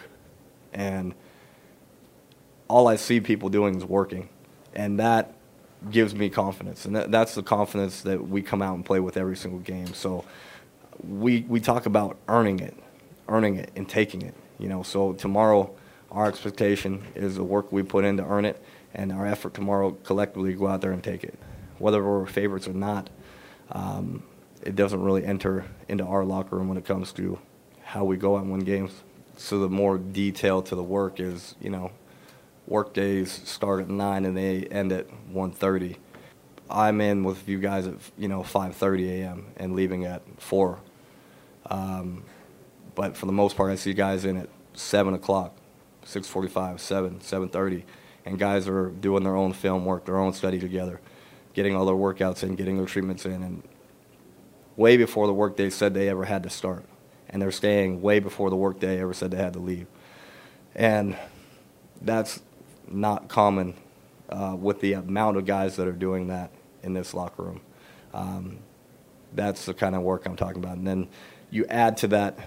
and all I see people doing is working, and that gives me confidence, and that, that's the confidence that we come out and play with every single game. So we we talk about earning it, earning it, and taking it. You know, so tomorrow our expectation is the work we put in to earn it, and our effort tomorrow collectively go out there and take it. Whether we're favorites or not, um, it doesn't really enter into our locker room when it comes to how we go and win games. So the more detail to the work is, you know, work days start at nine and they end at 1:30. I'm in with you guys at you know 5:30 a.m. and leaving at four. Um, but for the most part, I see guys in at seven o'clock, 6:45, 7, 7:30, and guys are doing their own film work, their own study together, getting all their workouts in, getting their treatments in, and way before the workday said they ever had to start, and they're staying way before the workday ever said they had to leave, and that's not common uh, with the amount of guys that are doing that in this locker room. Um, that's the kind of work I'm talking about. And then you add to that,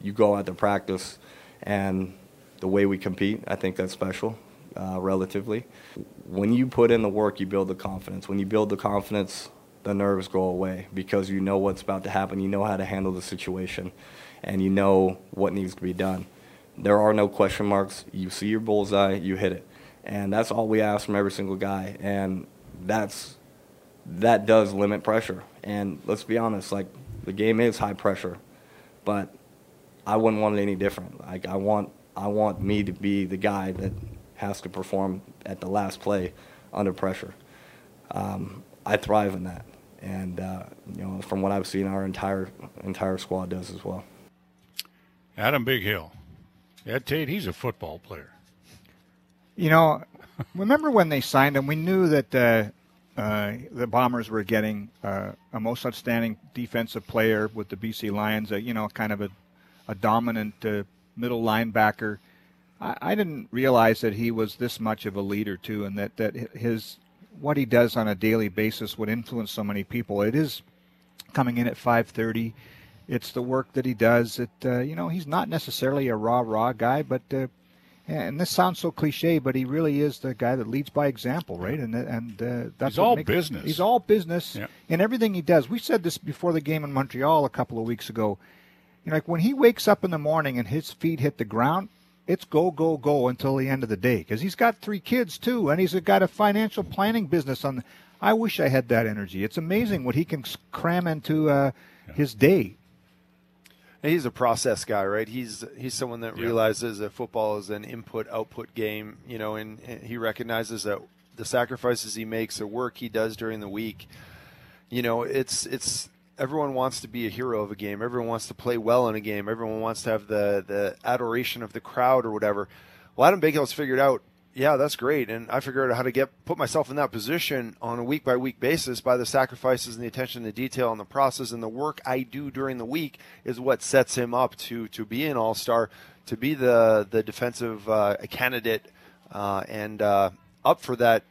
you go out to practice, and the way we compete, I think that's special, uh, relatively. When you put in the work, you build the confidence. When you build the confidence, the nerves go away because you know what's about to happen. You know how to handle the situation, and you know what needs to be done. There are no question marks. You see your bullseye, you hit it. And that's all we ask from every single guy. And that's that does limit pressure. And let's be honest, like the game is high pressure, but I wouldn't want it any different. Like I want I want me to be the guy that has to perform at the last play under pressure. Um, I thrive in that, and uh, you know, from what I've seen, our entire entire squad does as well. Adam Bighill, Ed Tait, he's a football player. You know, remember when they signed him? We knew that uh, uh, the Bombers were getting uh, a most outstanding defensive player with the BC Lions. you know, kind of a, a dominant uh, middle linebacker. I, I, didn't realize that he was this much of a leader too, and that that his what he does on a daily basis would influence so many people. It is coming in at 5:30. It's the work that he does. It uh, you know he's not necessarily a raw raw guy, but uh, and this sounds so cliche, but he really is the guy that leads by example, right? And and uh, that's he's all business. He's all business yeah. in everything he does. We said this before the game in Montreal a couple of weeks ago. You know, like when he wakes up in the morning and his feet hit the ground, it's go go go until the end of the day because he's got three kids too, and he's got a financial planning business on. The, I wish I had that energy. It's amazing what he can cram into uh, yeah. his day he's a process guy, right? He's he's someone that yeah. realizes that football is an input output game, you know, and, and, he recognizes that the sacrifices he makes, the work he does during the week, you know, it's it's everyone wants to be a hero of a game. Everyone wants to play well in a game. Everyone wants to have the the adoration of the crowd or whatever. Well, Adam Bighill's figured out yeah, that's great. And I figured out how to get put myself in that position on a week by week basis by the sacrifices and the attention to detail and the process and the work I do during the week is what sets him up to to be an all star, to be the the defensive uh, candidate, uh, and uh, up for that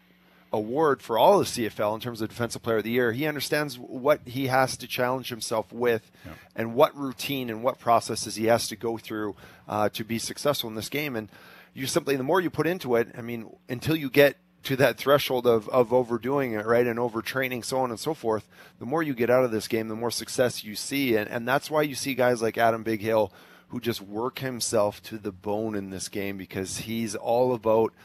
award for all of CFL in terms of defensive player of the year. He understands what he has to challenge himself with, yeah. and what routine and what processes he has to go through uh, to be successful in this game and you simply the more you put into it, I mean, until you get to that threshold of, of overdoing it, right, and overtraining, so on and so forth, the more you get out of this game, the more success you see. And, and that's why you see guys like Adam Bighill who just work himself to the bone in this game because he's all about –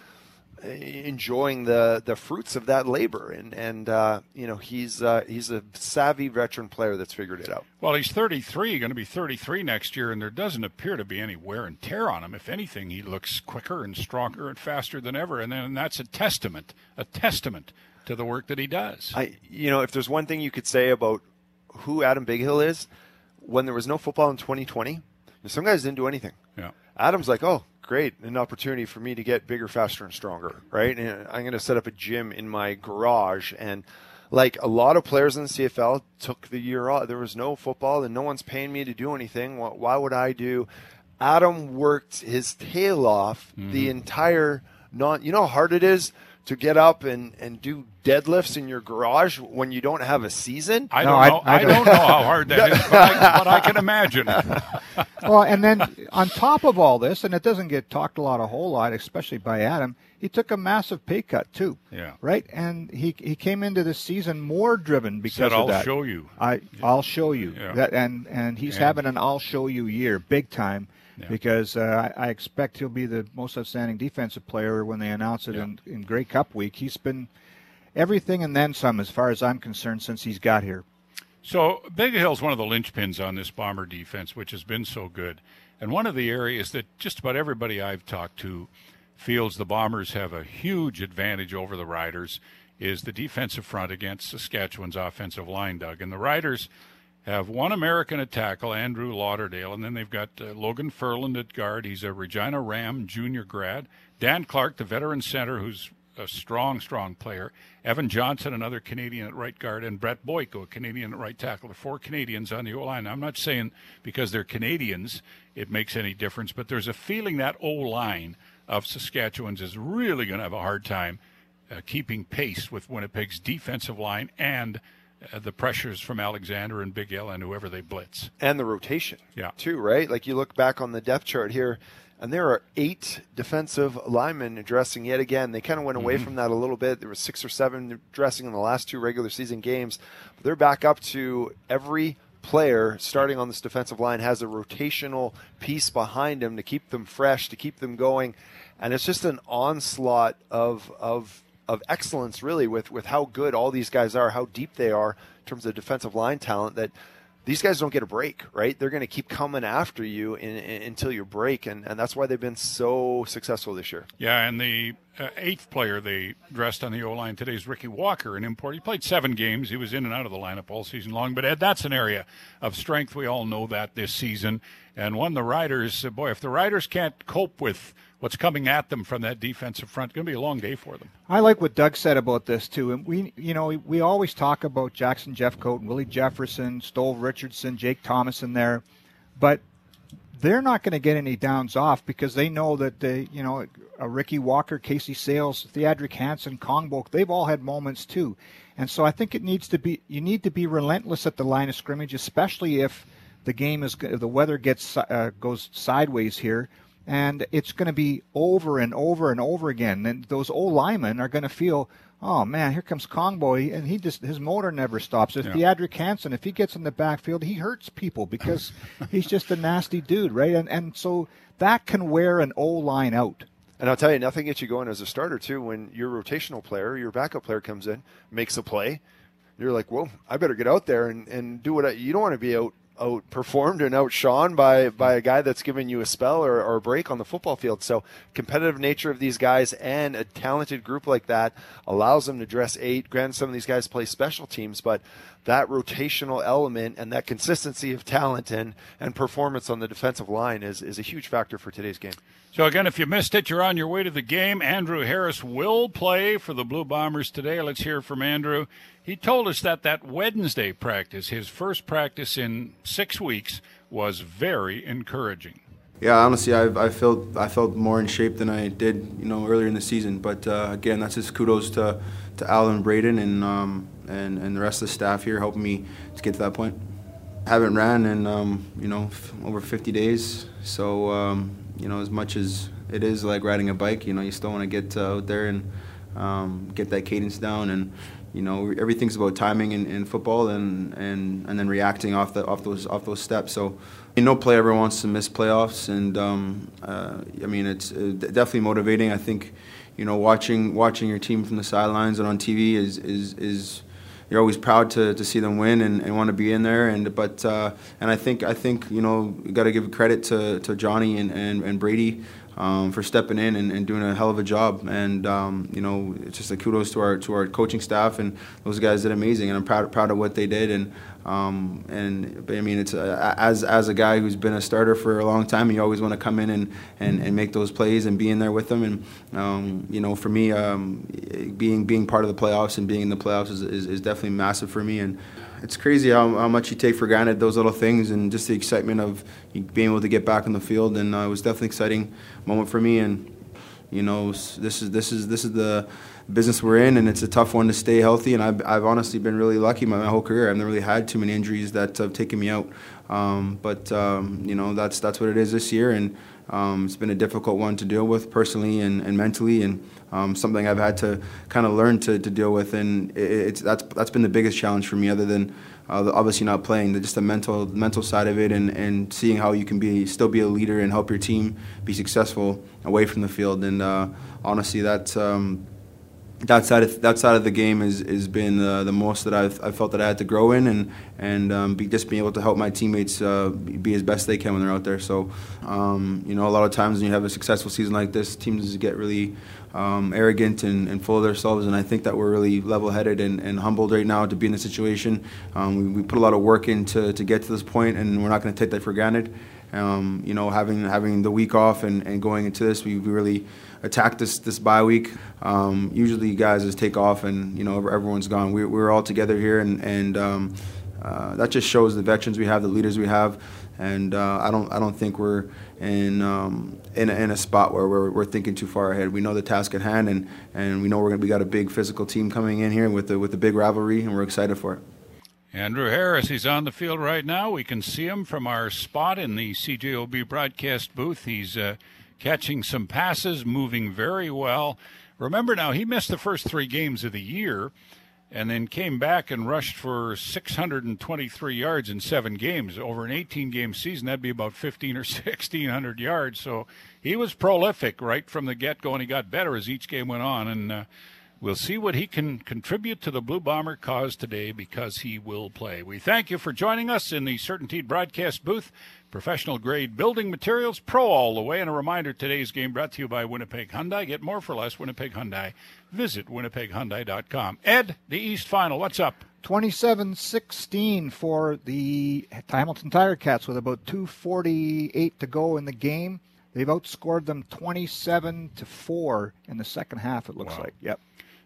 enjoying the the fruits of that labor and and uh, you know he's uh, he's a savvy veteran player that's figured it out. Well, he's 33, going to be 33 next year, and there doesn't appear to be any wear and tear on him. If anything, he looks quicker and stronger and faster than ever, and then that's a testament a testament to the work that he does. I you know if there's one thing you could say about who Adam Bighill is, when there was no football in 2020, some guys didn't do anything. Yeah. Adam's like, oh, great, an opportunity for me to get bigger, faster, and stronger, right? And I'm going to set up a gym in my garage. And like a lot of players in the CFL took the year off. There was no football, and no one's paying me to do anything. Why would I do? Adam worked his tail off mm-hmm. the entire non. You know how hard it is to get up and and do deadlifts in your garage when you don't have a season? I No, don't know. I I, don't- don't know how hard that is, but I, but I can imagine. well, and then on top of all this, and it doesn't get talked a lot, a whole lot, especially by Adam. He took a massive pay cut too. Yeah. Right, and he he came into the season more driven because Said, of "I'll that. show you." I I'll show you. Yeah. That and and he's Yeah. having an I'll show you year, big time. Yeah. Because uh, I I expect he'll be the most outstanding defensive player when they announce it Yeah. in, in Grey Cup week. He's been everything and then some, as far as I'm concerned, since he's got here. So Bighill's one of the linchpins on this Bomber defense, which has been so good. And one of the areas that just about everybody I've talked to feels the Bombers have a huge advantage over the Riders is the defensive front against Saskatchewan's offensive line, Doug. And the Riders have one American at tackle, Andrew Lauderdale, and then they've got uh, Logan Ferland at guard. He's a Regina Ram junior grad. Dan Clark, the veteran center, who's a strong, strong player. Evan Johnson, another Canadian at right guard, and Brett Boyko, a Canadian at right tackle. Four Canadians on the O line. I'm not saying because they're Canadians it makes any difference, but there's a feeling that O line of Saskatchewan's is really going to have a hard time uh, keeping pace with Winnipeg's defensive line and uh, the pressures from Alexander and Big L and whoever they blitz. and the rotation. Yeah. Too, right? Like you look back on the depth chart here, and there are eight defensive linemen addressing yet again. They kind of went away Mm-hmm. from that a little bit. There were six or seven dressing in the last two regular season games. But they're back up to every player starting on this defensive line has a rotational piece behind him to keep them fresh, to keep them going. And it's just an onslaught of of of excellence really with with how good all these guys are, how deep they are in terms of defensive line talent that these guys don't get a break, right? They're going to keep coming after you in, in, until you break, and, and that's why they've been so successful this year. Yeah, and the uh, eighth player they dressed on the O line today is Ricky Walker, an import. He played seven games. He was in and out of the lineup all season long. But Ed, that's an area of strength. We all know that this season. And one, the Riders, uh, boy, if the Riders can't cope with what's coming at them from that defensive front, going to be a long day for them. I like what Doug said about this too, and we, you know, we always talk about Jackson Jeffcoat, Willie Jefferson, Steve Richardson, Jake Thomas in there, but they're not going to get any downs off because they know that they, you know, a Ricky Walker, Casey Sayles, Thiadric Hansen, Kongbo, they've all had moments too, and so I think it needs to be you need to be relentless at the line of scrimmage, especially if the game is the weather gets uh, goes sideways here and it's going to be over and over and over again. And those old linemen are going to feel, oh man, here comes Kongbo, and he just his motor never stops. If Yeah. Thiadric Hansen, if he gets in the backfield, he hurts people because he's just a nasty dude, right? And and so that can wear an O line out. And I'll tell you, nothing gets you going as a starter too. When your rotational player, your backup player comes in, makes a play, you're like, "Whoa, I better get out there and, and do what I, you don't want to be out outperformed and outshone by by a guy that's giving you a spell or, or a break on the football field." So, competitive nature of these guys and a talented group like that allows them to dress eight. Granted, some of these guys play special teams, but that rotational element and that consistency of talent and, and performance on the defensive line is, is a huge factor for today's game. So, again, if you missed it, you're on your way to the game. Andrew Harris will play for the Blue Bombers today. Let's hear from Andrew. He told us that that Wednesday practice, his first practice in six weeks, was very encouraging. Yeah, honestly, I've, I felt I felt more in shape than I did, you know, earlier in the season. But uh, again, that's just kudos to to Alan Braden and um, and and the rest of the staff here helping me to get to that point. haven't ran in um, you know over 50 days, so um, you know as much as it is like riding a bike, you know you still want to get uh, out there and um, get that cadence down and. You know everything's about timing in, in football and, and, and then reacting off the off those off those steps. So you know, no player ever wants to miss playoffs, and um, uh, I mean it's uh, definitely motivating. I think you know watching watching your team from the sidelines and on TV is is is you're always proud to, to see them win and, and want to be in there. And but uh, and I think I think you know got to give credit to, to Johnny and, and, and Brady um, for stepping in and, and doing a hell of a job. And um, you know it's just a kudos to our to our coaching staff and those guys did amazing. And I'm proud proud of what they did. And um, and but, I mean it's uh, as as a guy who's been a starter for a long time, you always want to come in and, and, and make those plays and be in there with them. And um, you know for me, um, being being part of the playoffs and being in the playoffs is, is, is definitely massive for me. And it's crazy how, how much you take for granted those little things and just the excitement of being able to get back on the field. And uh, it was definitely an exciting moment for me. And you know, this is this is this is the business we're in, and it's a tough one to stay healthy. And I've, I've honestly been really lucky my, my whole career. I've never really had too many injuries that have taken me out. Um, but um, you know, that's that's what it is this year, and um, it's been a difficult one to deal with personally and, and mentally, and um, something I've had to kind of learn to, to deal with. And it, it's that's that's been the biggest challenge for me, other than uh, obviously not playing, the, just the mental mental side of it, and, and seeing how you can be still be a leader and help your team be successful away from the field. And uh, honestly, that's um, that side of that side of the game has has been uh, the most that I've, I felt that I had to grow in and and um, be just being able to help my teammates uh, be as best they can when they're out there. So um, you know, a lot of times when you have a successful season like this, teams get really um, arrogant and, and, full of themselves, and I think that we're really level-headed and, and humbled right now to be in this situation. Um, we, we, put a lot of work into to get to this point, and we're not going to take that for granted. Um, you know, having having the week off and, and going into this, we, we really attacked this this bye week. Um, usually, guys just take off and you know everyone's gone. We, we're all together here, and and um, uh, that just shows the veterans we have, the leaders we have, and uh, I don't I don't think we're in um, in, a, in a spot where we're, we're thinking too far ahead. We know the task at hand, and, and we know we're gonna, we got a big physical team coming in here with the with the big rivalry, and we're excited for it. Andrew Harris, he's on the field right now. We can see him from our spot in the CJOB broadcast booth. He's uh, catching some passes, moving very well. Remember now, he missed the first three games of the year and then came back and rushed for 623 yards in seven games. Over an 18 game season, that'd be about 15 or 1600 yards. So he was prolific right from the get go, and he got better as each game went on. And uh, We'll see what he can contribute to the Blue Bomber cause today because he will play. We thank you for joining us in the CertainTeed broadcast booth. Professional grade building materials, pro all the way. And a reminder today's game brought to you by Winnipeg Hyundai. Get more for less, Winnipeg Hyundai. Visit winnipeghyundai.com. Ed, the East Final, what's up? 27 16 for the Hamilton Tiger Cats with about 2.48 to go in the game. They've outscored them 27 to 4 in the second half, it looks wow. like. Yep.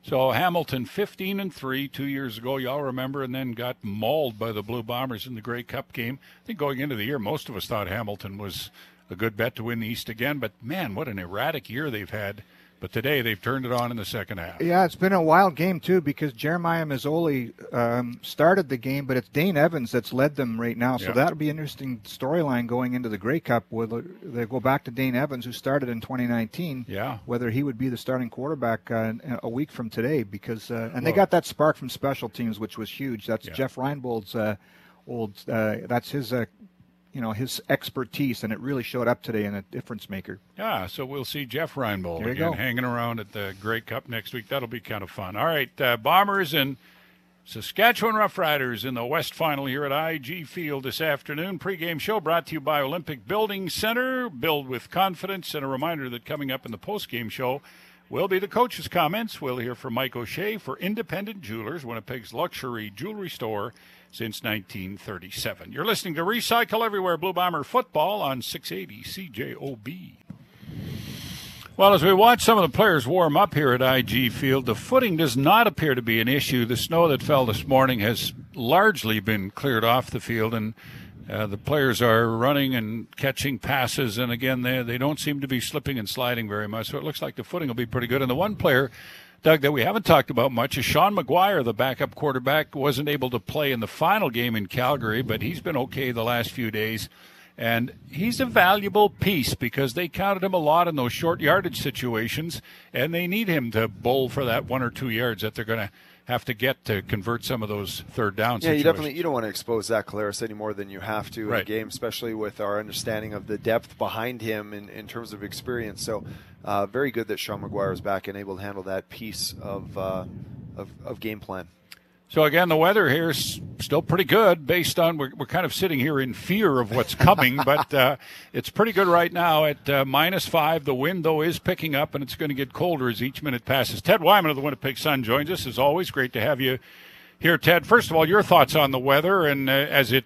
So Hamilton 15 and 3 2 years ago, y'all remember, and then got mauled by the Blue Bombers in the Grey Cup game. I think going into the year, most of us thought Hamilton was a good bet to win the East again, but man, what an erratic year they've had. But today they've turned it on in the second half. Yeah, it's been a wild game too because Jeremiah Masoli um, started the game, but it's Dane Evans that's led them right now. So yeah. that'll be an interesting storyline going into the Grey Cup. Whether they go back to Dane Evans, who started in 2019. Yeah. Whether he would be the starting quarterback uh, a week from today, because uh, and they got that spark from special teams, which was huge. That's yeah. Jeff Reinebold's uh, old. Uh, that's his uh, you know his expertise, and it really showed up today in a difference maker. Yeah, so we'll see Jeff Reinebold again hanging around at the Grey Cup next week. That'll be kind of fun. All right, uh, Bombers and Saskatchewan Roughriders in the West Final here at IG Field this afternoon. Pre-game show brought to you by Olympic Building Center. Build with confidence, and a reminder that coming up in the post-game show will be the coach's comments. We'll hear from Mike O'Shea for Independent Jewelers, Winnipeg's luxury jewelry store since 1937. You're listening to Recycle Everywhere Blue Bomber Football on 680 CJOB. Well, as we watch some of the players warm up here at IG Field, the footing does not appear to be an issue. The snow that fell this morning has largely been cleared off the field, and uh, the players are running and catching passes. And again, they, they don't seem to be slipping and sliding very much. So it looks like the footing will be pretty good. And the one player Doug, that we haven't talked about much is Sean McGuire, the backup quarterback, wasn't able to play in the final game in Calgary, but he's been okay the last few days. And he's a valuable piece because they counted him a lot in those short yardage situations, and they need him to bowl for that one or two yards that they're going to have to get to convert some of those third downs. Yeah, situations. you definitely you don't want to expose Zach Collaros any more than you have to right. in a game, especially with our understanding of the depth behind him in, in terms of experience. So uh, very good that Sean McGuire is back and able to handle that piece of, uh, of, of, game plan. So again, the weather here is still pretty good. Based on we're, we're kind of sitting here in fear of what's coming, but uh, it's pretty good right now at uh, minus five. The wind though is picking up, and it's going to get colder as each minute passes. Ted Wyman of the Winnipeg Sun joins us. As always, great to have you here, Ted. First of all, your thoughts on the weather and uh, as it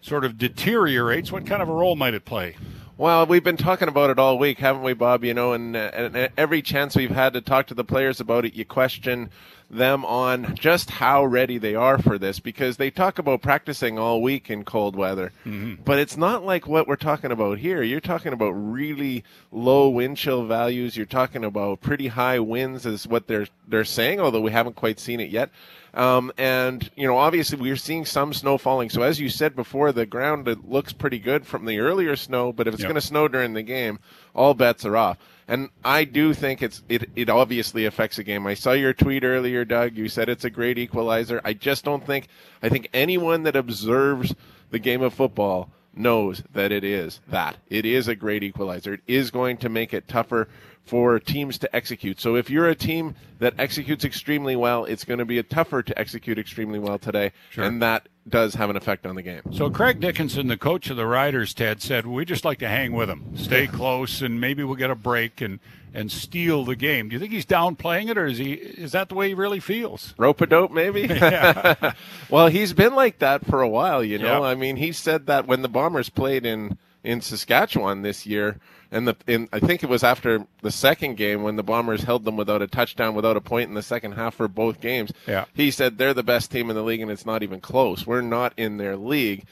sort of deteriorates, what kind of a role might it play? Well, we've been talking about it all week, haven't we, Bob? You know, and, uh, and uh, every chance we've had to talk to the players about it, you question them on just how ready they are for this because they talk about practicing all week in cold weather, Mm-hmm. but it's not like what we're talking about here. You're talking about really low wind chill values. You're talking about pretty high winds, is what they're they're saying, although we haven't quite seen it yet. Um, and you know, obviously, we're seeing some snow falling. So as you said before, the ground it looks pretty good from the earlier snow. But if it's Yep. going to snow during the game, all bets are off. And I do think it's it, it obviously affects the game. I saw your tweet earlier, Doug. You said it's a great equalizer. I just don't think I think anyone that observes the game of football knows that it is that. It is a great equalizer. It is going to make it tougher for teams to execute. So if you're a team that executes extremely well, it's going to be a tougher to execute extremely well today, Sure. and that does have an effect on the game. So Craig Dickenson, the coach of the Riders, Ted said we just like to hang with them, stay close, and maybe we'll get a break and and steal the game. Do you think he's downplaying it, or is he is that the way he really feels? Rope a dope, maybe. well, he's been like that for a while. You know, Yep. I mean, he said that when the Bombers played in in Saskatchewan this year, and the in I think it was after the second game when the Bombers held them without a touchdown, without a point in the second half for both games. Yeah. he said they're the best team in the league, and it's not even close. We're not in their league.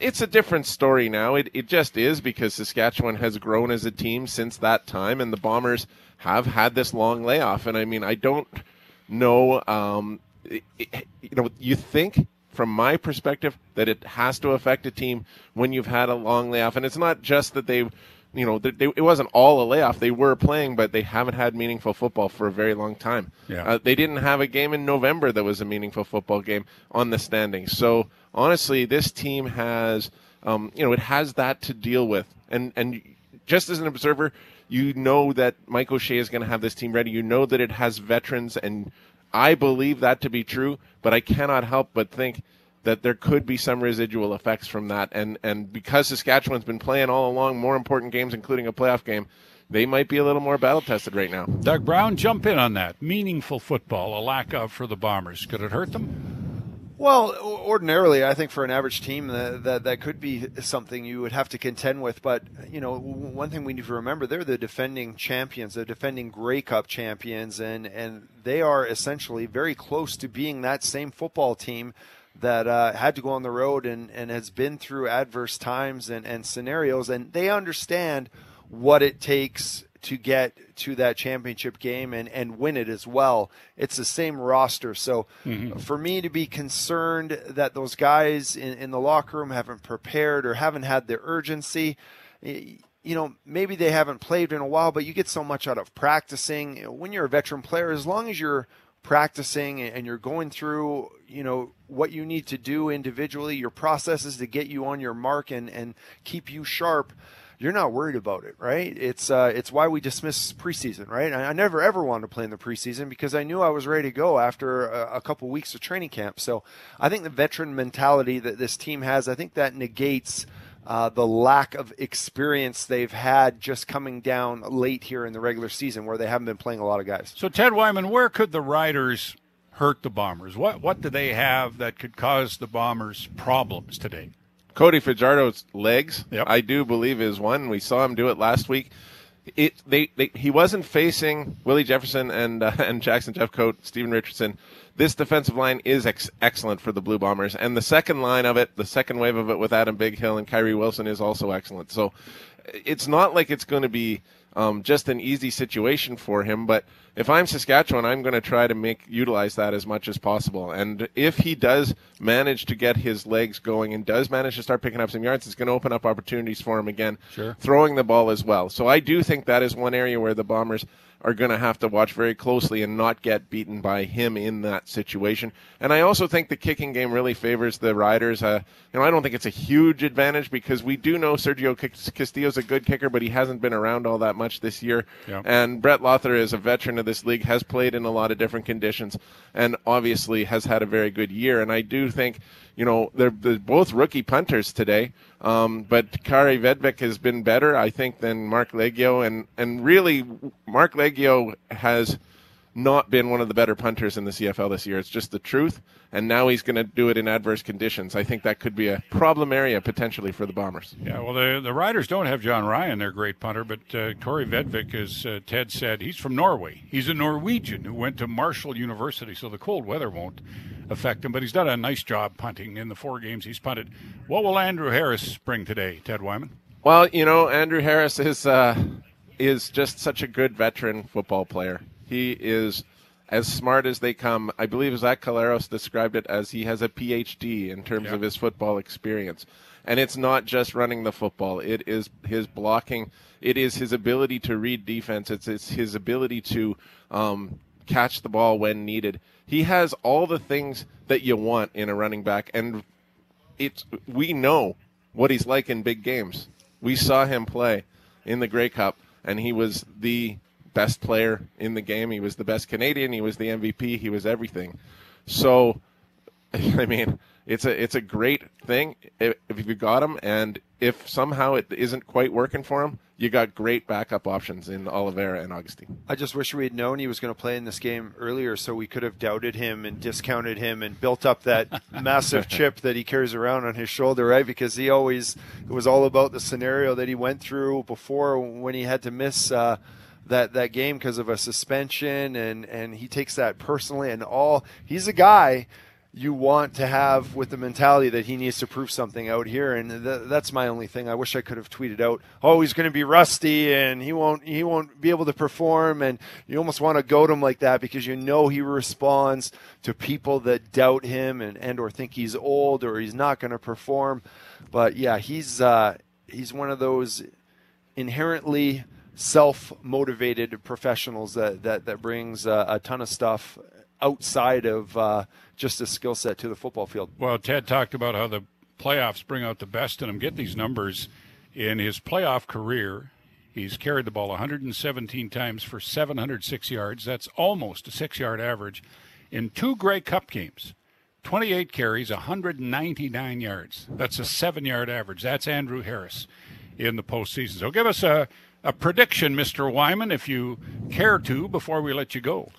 It's a different story now. It, it just is because Saskatchewan has grown as a team since that time, and the Bombers have had this long layoff. And I mean, I don't know. Um, it- it- you know, you think from my perspective that it has to affect a team when you've had a long layoff, and it's not just that they. You know, they, they, it wasn't all a layoff. They were playing, but they haven't had meaningful football for a very long time. Yeah. Uh, they didn't have a game in November that was a meaningful football game on the standings. So honestly, this team has, um, you know, it has that to deal with. And and just as an observer, you know that Mike O'Shea is going to have this team ready. You know that it has veterans, and I believe that to be true. But I cannot help but think that there could be some residual effects from that. And and because Saskatchewan's been playing all along more important games, including a playoff game. They might be a little more battle tested right now. Doug Brown, jump in on that. Meaningful football, a lack of for the Bombers. Could it hurt them? Well, ordinarily, I think for an average team, that, that that could be something you would have to contend with. But you know, one thing we need to remember: they're the defending champions, the defending Grey Cup champions, and and they are essentially very close to being that same football team that uh, had to go on the road and, and has been through adverse times and, and scenarios, and they understand what it takes to get to that championship game and, and win it as well. It's the same roster. So for me to be concerned that those guys in, in the locker room haven't prepared or haven't had the urgency, you know, maybe they haven't played in a while, but you get so much out of practicing. When you're a veteran player, as long as you're practicing and you're going through, you know, what you need to do individually, your processes to get you on your mark and, and keep you sharp, you're not worried about it, right? It's uh, it's why we dismiss preseason, right? I, I never ever wanted to play in the preseason because I knew I was ready to go after a, a couple weeks of training camp. So I think the veteran mentality that this team has, I think that negates uh, the lack of experience they've had just coming down late here in the regular season, where they haven't been playing a lot of guys. So, Ted Wyman, where could the Riders hurt the Bombers? What what do they have that could cause the Bombers problems today? Cody Fajardo's legs, Yep. I do believe is one. We saw him do it last week. It they, they he wasn't facing Willie Jefferson and uh, and Jackson Jeffcoat, Stephen Richardson. This defensive line is ex- excellent for the Blue Bombers, and the second line of it, the second wave of it with Adam Bighill and Kyrie Wilson is also excellent. So it's not like it's going to be um, just an easy situation for him. But if I'm Saskatchewan, I'm going to try to make utilize that as much as possible. And if he does manage to get his legs going and does manage to start picking up some yards, it's going to open up opportunities for him again. Sure. Throwing the ball as well. So I do think that is one area where the Bombers are going to have to watch very closely and not get beaten by him in that situation. And I also think the kicking game really favors the Riders. Uh, you know, I don't think it's a huge advantage because we do know Sergio Castillo's a good kicker, but he hasn't been around all that much this year. Yeah. And Brett Lauther is a veteran of this league, has played in a lot of different conditions, and obviously has had a very good year. And I do think, you know, they're, they're both rookie punters today. Um, but Kari Vedvik has been better, I think, than Marc Liegghio. And, and really, Marc Liegghio has not been one of the better punters in the CFL this year. It's just the truth. And now he's going to do it in adverse conditions. I think that could be a problem area potentially for the Bombers. Yeah, well, the the Riders don't have Jon Ryan, their great punter, but uh, Tori Vedvik, as uh, Ted said, he's from Norway. He's a Norwegian who went to Marshall University, so the cold weather won't affect him. But he's done a nice job punting in the four games he's punted. What will Andrew Harris bring today, Ted Wyman? Well, you know, Andrew Harris is uh, is just such a good veteran football player. He is as smart as they come. I believe Zach Collaros described it as he has a PhD in terms Yeah. of his football experience. And it's not just running the football, it is his blocking, it is his ability to read defense, it's, it's his ability to um, catch the ball when needed. He has all the things that you want in a running back, and it's we know what he's like in big games. We saw him play in the Grey Cup, and he was the best player in the game. He was the best Canadian. He was the MVP. He was everything. So, I mean, it's a it's a great thing if, if you got him, and if somehow it isn't quite working for him, you got great backup options in Oliveira and Augustine. I just wish we had known he was going to play in this game earlier so we could have doubted him and discounted him and built up that massive chip that he carries around on his shoulder, right? Because he always, it was all about the scenario that he went through before when he had to miss uh, that, that game because of a suspension and, and he takes that personally and all. He's a guy you want to have with the mentality that he needs to prove something out here, and th- that's my only thing. I wish I could have tweeted out, "Oh, he's going to be rusty and he won't he won't be able to perform," and you almost want to goad him like that because you know he responds to people that doubt him and and or think he's old or he's not going to perform. But yeah, he's uh, he's one of those inherently self-motivated professionals that that that brings uh, a ton of stuff outside of uh, just a skill set to the football field. Well, Ted talked about how the playoffs bring out the best in him. Get these numbers in his playoff career. He's carried the ball 117 times for 706 yards. That's almost a six yard average. In two Grey Cup games, 28 carries, 199 yards. That's a seven yard average. That's Andrew Harris in the postseason. So give us a, a prediction, Mr. Wyman, if you care to, before we let you go.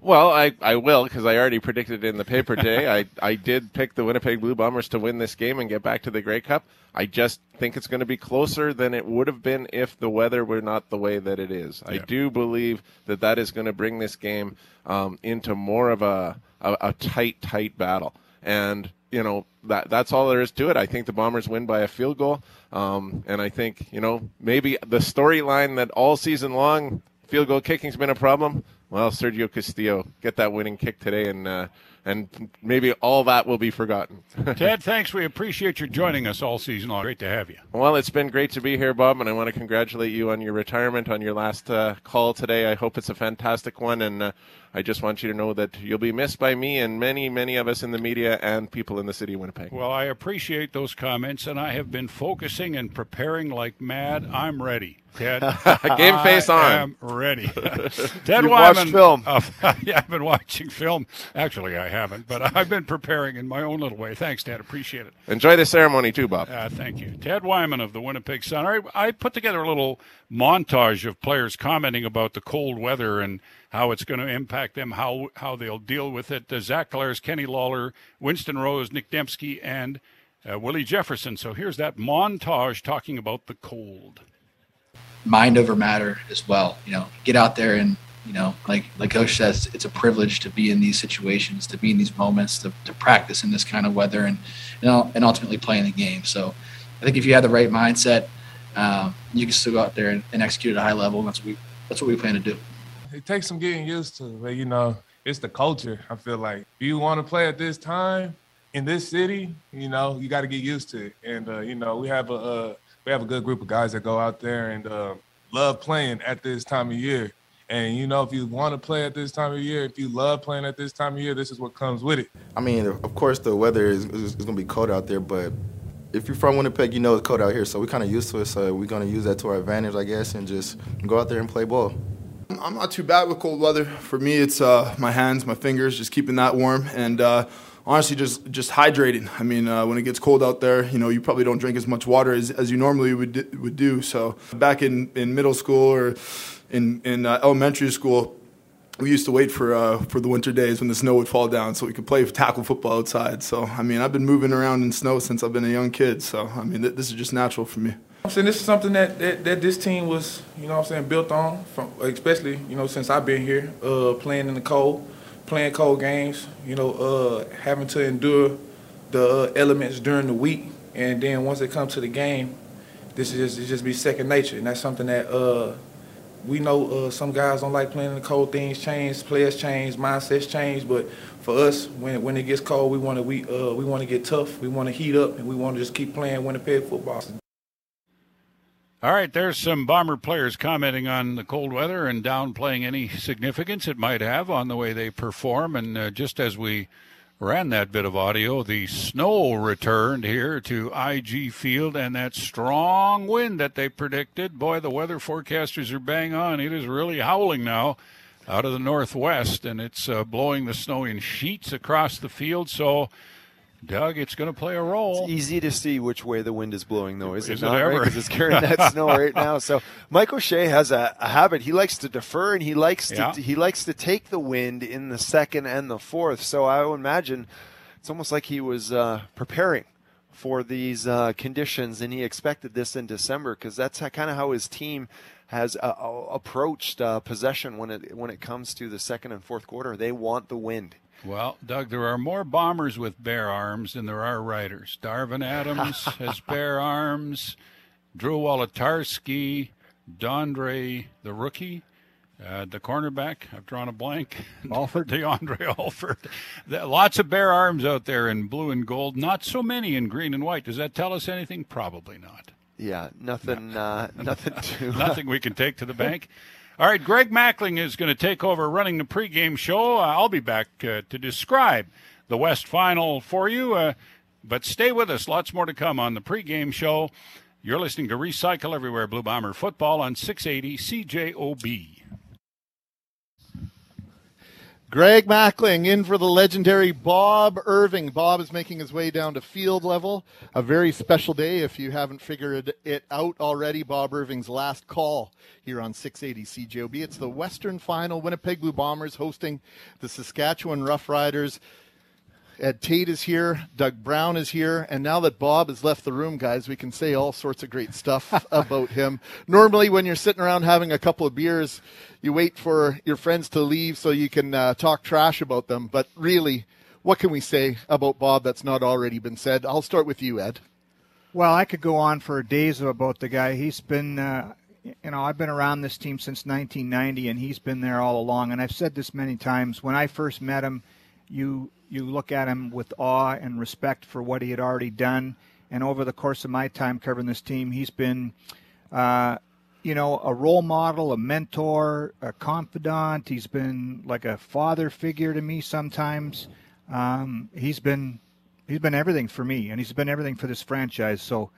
Well, I, I will because I already predicted in the paper today. I, I did pick the Winnipeg Blue Bombers to win this game and get back to the Grey Cup. I just think it's going to be closer than it would have been if the weather were not the way that it is. I do believe that that is going to bring this game um, into more of a, a, a tight, tight battle. And you know that that's all there is to it. I think the Bombers win by a field goal, um, and I think you know maybe the storyline that all season long field goal kicking's been a problem. Well, Sergio Castillo get that winning kick today, and uh, and maybe all that will be forgotten. Ted, thanks. We appreciate you joining us all season long. Great to have you. well, it's been great to be here, Bob, and I want to congratulate you on your retirement, on your last uh, call today. I hope it's a fantastic one, and uh, I just want you to know that you'll be missed by me and many, many of us in the media and people in the city of Winnipeg. Well, I appreciate those comments, and I have been focusing and preparing like mad. I'm ready, Ted. Game face I on. am ready. Ted You've Wyman. watched film. of- yeah, I've been watching film. Actually, I haven't, but I've been preparing in my own little way. Thanks, Ted. Appreciate it. Enjoy the ceremony too, Bob. Uh, thank you. Ted Wyman of the Winnipeg Sun. All right, I put together a little montage of players commenting about the cold weather and how it's going to impact them, how how they'll deal with it. Uh, Zach Collaros, Kenny Lawler, Winston Rose, Nic Demski, and uh, Willie Jefferson. So here's that montage talking about the cold. Mind over matter as well. You know, get out there and you know, like like Coach says, it's a privilege to be in these situations, to be in these moments, to, to practice in this kind of weather, and you know, and ultimately play in the game. So, I think if you have the right mindset, um, you can still go out there and, and execute at a high level. That's what we that's what we plan to do. it takes some getting used to, but you know, it's the culture. I feel like if you want to play at this time in this city, you know, you got to get used to it. And uh, you know, we have a uh, we have a good group of guys that go out there and uh, love playing at this time of year. And you know, if you want to play at this time of year, if you love playing at this time of year, this is what comes with it. I mean, of course, the weather is, is, is going to be cold out there, but if you're from Winnipeg, you know it's cold out here, so we're kind of used to it. So we're going to use that to our advantage, I guess, and just go out there and play ball. I'm not too bad with cold weather. For me, it's uh, my hands, my fingers, just keeping that warm, and uh, honestly, just just hydrating. I mean, uh, when it gets cold out there, you know, you probably don't drink as much water as, as you normally would would do. So back in, in middle school or in in uh, elementary school, we used to wait for uh, for the winter days when the snow would fall down so we could play tackle football outside. So I mean, I've been moving around in snow since I've been a young kid. So I mean, th- this is just natural for me. I'm saying this is something that, that, that this team was, you know I'm saying, built on, from especially, you know, since I've been here, uh, playing in the cold, playing cold games, you know, uh, having to endure the uh, elements during the week. And then once it comes to the game, this is just, just be second nature. And that's something that uh, we know uh, some guys don't like playing in the cold. Things change, players change, mindsets change. But for us, when when it gets cold, we want to we uh, we want to get tough. We want to heat up, and we want to just keep playing Winnipeg football. All right, there's some Bomber players commenting on the cold weather and downplaying any significance it might have on the way they perform. And uh, just as we ran that bit of audio, the snow returned here to IG Field, and that strong wind that they predicted. Boy, the weather forecasters are bang on. It is really howling now out of the northwest, and it's uh, blowing the snow in sheets across the field. So Doug, it's going to play a role. It's easy to see which way the wind is blowing, though, is, Is it not? Because it's carrying that snow right now. So Mike O'Shea has a, a habit. He likes to defer, and he likes to Yeah. he likes to take the wind in the second and the fourth. So I would imagine it's almost like he was uh, preparing for these uh, conditions, and he expected this in December because that's kind of how his team has uh, uh, approached uh, possession when it when it comes to the second and fourth quarter. They want the wind. Well, Doug, there are more bombers with bare arms than there are riders. Darvin Adams has bare arms. Drew Wolitarsky, Dondre, the rookie, uh, the cornerback. I've drawn a blank. Alford. DeAndre Alford. There- Lots of bare arms out there in blue and gold. Not so many in green and white. Does that tell us anything? Probably not. Yeah, nothing, uh, nothing to Nothing we can take to the bank. All right, Greg Mackling is going to take over running the pregame show. Uh, I'll be back uh, to describe the West Final for you, uh, but stay with us. Lots more to come on the pregame show. You're listening to Recycle Everywhere Blue Bomber Football on 680 CJOB. Greg Mackling in for the legendary Bob Irving. Bob is making his way down to field level. A very special day if you haven't figured it out already. Bob Irving's last call here on 680 CJOB. It's the Western Final. Winnipeg Blue Bombers hosting the Saskatchewan Roughriders. Ed Tait is here, Doug Brown is here, and now that Bob has left the room, guys, we can say all sorts of great stuff about him. Normally, when you're sitting around having a couple of beers, you wait for your friends to leave so you can uh, talk trash about them. But really, what can we say about Bob that's not already been said? I'll start with you, Ed. Well, I could go on for days about the guy. He's been, uh, you know, I've been around this team since 1990, and he's been there all along. And I've said this many times. When I first met him, you you look at him with awe and respect for what he had already done. And over the course of my time covering this team, he's been, uh, you know, a role model, a mentor, a confidant. He's been like a father figure to me sometimes. Um, he's been he's been everything for me, and he's been everything for this franchise. So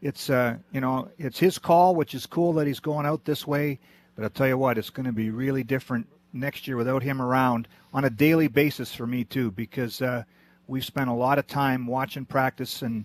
it's uh, you know it's his call, which is cool that he's going out this way. But I'll tell you what, it's going to be really different next year without him around on a daily basis for me too, because uh, we've spent a lot of time watching practice and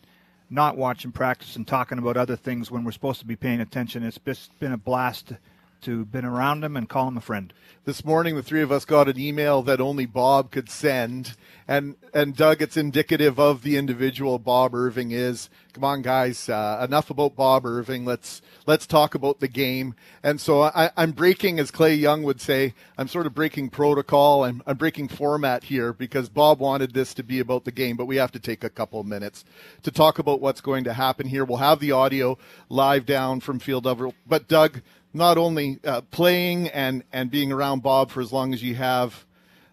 not watching practice and talking about other things when we're supposed to be paying attention. It's just been a blast to been around him and call him a friend. This morning, the three of us got an email that only Bob could send, and and Doug, it's indicative of the individual Bob Irving is. Come on, guys, uh, enough about Bob Irving. Let's let's talk about the game. And so I, I'm breaking, as Clay Young would say, I'm sort of breaking protocol. I'm, I'm breaking format here because Bob wanted this to be about the game, but we have to take a couple minutes to talk about what's going to happen here. We'll have the audio live down from field level, but Doug not only uh, playing and, and being around Bob for as long as you have,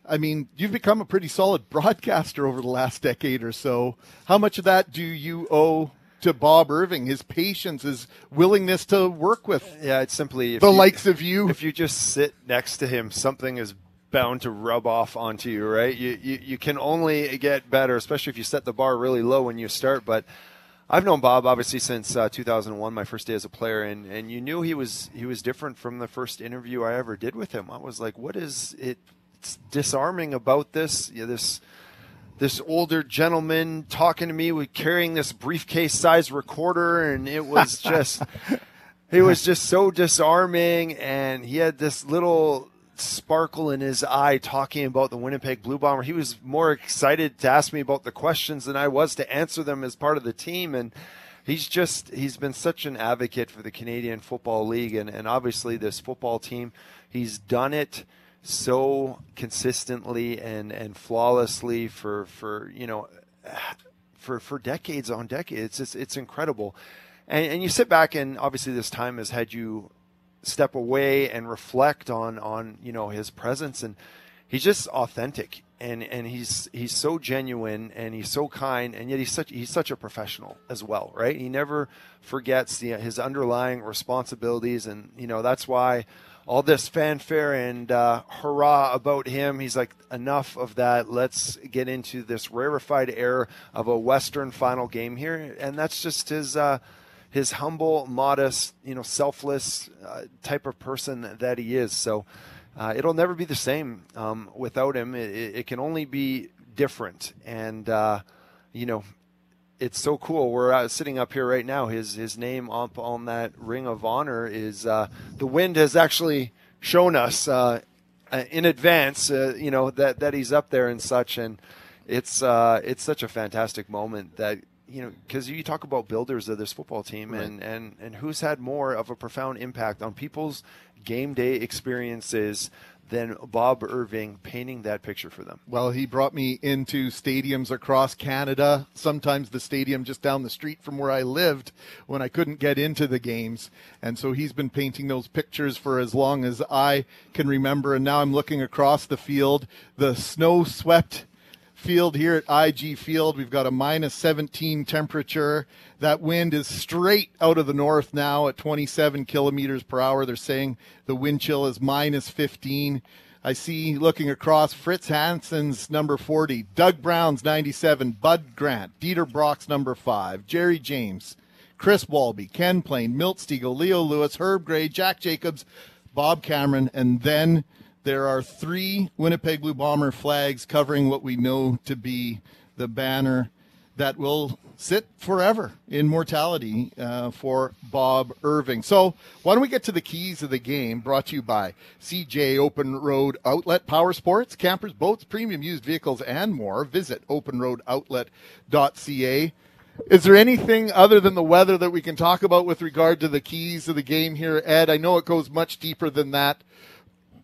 I mean, you've become a pretty solid broadcaster over the last decade or so. How much of that do you owe to Bob Irving, his patience, his willingness to work with Yeah, it's simply the you- likes of you? If you just sit next to him, something is bound to rub off onto you, right? You, you you can only get better, especially if you set the bar really low when you start. But I've known Bob obviously since uh, 2001, my first day as a player, and, and you knew he was he was different from the first interview I ever did with him. I was like, what is it? It's disarming about this. Yeah, this this older gentleman talking to me with carrying this briefcase sized recorder and it was just it was just so disarming and he had this little sparkle in his eye talking about the Winnipeg Blue Bomber. He was more excited to ask me about the questions than I was to answer them as part of the team. And he's just he's been such an advocate for the Canadian Football League and, and obviously this football team. He's done it so consistently and, and flawlessly for for you know for for decades on decades. It's just, it's incredible. And, and you sit back and obviously this time has had you step away and reflect on on you know his presence. And he's just authentic. And and he's he's so genuine and he's so kind. And yet he's such he's such a professional as well right? He never forgets the, his underlying responsibilities. And you know that's why all this fanfare and uh, hurrah about him he's like enough of that. Let's get into this rarefied air of a western final game here. And that's just his uh, his humble, modest, you know, selfless uh, type of person that he is. So uh, it'll never be the same um, without him. It, it, can only be different, and uh, you know, it's so cool. We're uh, sitting up here right now. His his name up on that ring of honor is uh, the wind has actually shown us uh, in advance. you know that that he's up there and such, and it's it's such a fantastic moment that you know, because you talk about builders of this football team, right. and, and and who's had more of a profound impact on people's game day experiences than Bob Irving painting that picture for them. Well, he brought me into stadiums across Canada, sometimes the stadium just down the street from where I lived when I couldn't get into the games. And so he's been painting those pictures for as long as I can remember. And now I'm looking across the field, the snow swept field here at IG Field. We've got a minus 17 temperature. That wind is straight out of the north now at 27 kilometers per hour. They're saying the wind chill is minus 15. I see looking across Fritz Hansen's number 40, Doug Brown's 97, Bud Grant, Dieter Brock's number 5, Jerry James, Chris Walby, Ken Ploen, Milt Stegall, Leo Lewis, Herb Gray, Jack Jacobs, Bob Cameron, and then there are three Winnipeg Blue Bomber flags covering what we know to be the banner that will sit forever in mortality uh, for Bob Irving. So, why don't we get to the keys of the game brought to you by CJ Open Road Outlet Power Sports, campers, boats, premium used vehicles, and more. Visit openroadoutlet.ca. Is there anything other than the weather that we can talk about with regard to the keys of the game here, Ed? I know it goes much deeper than that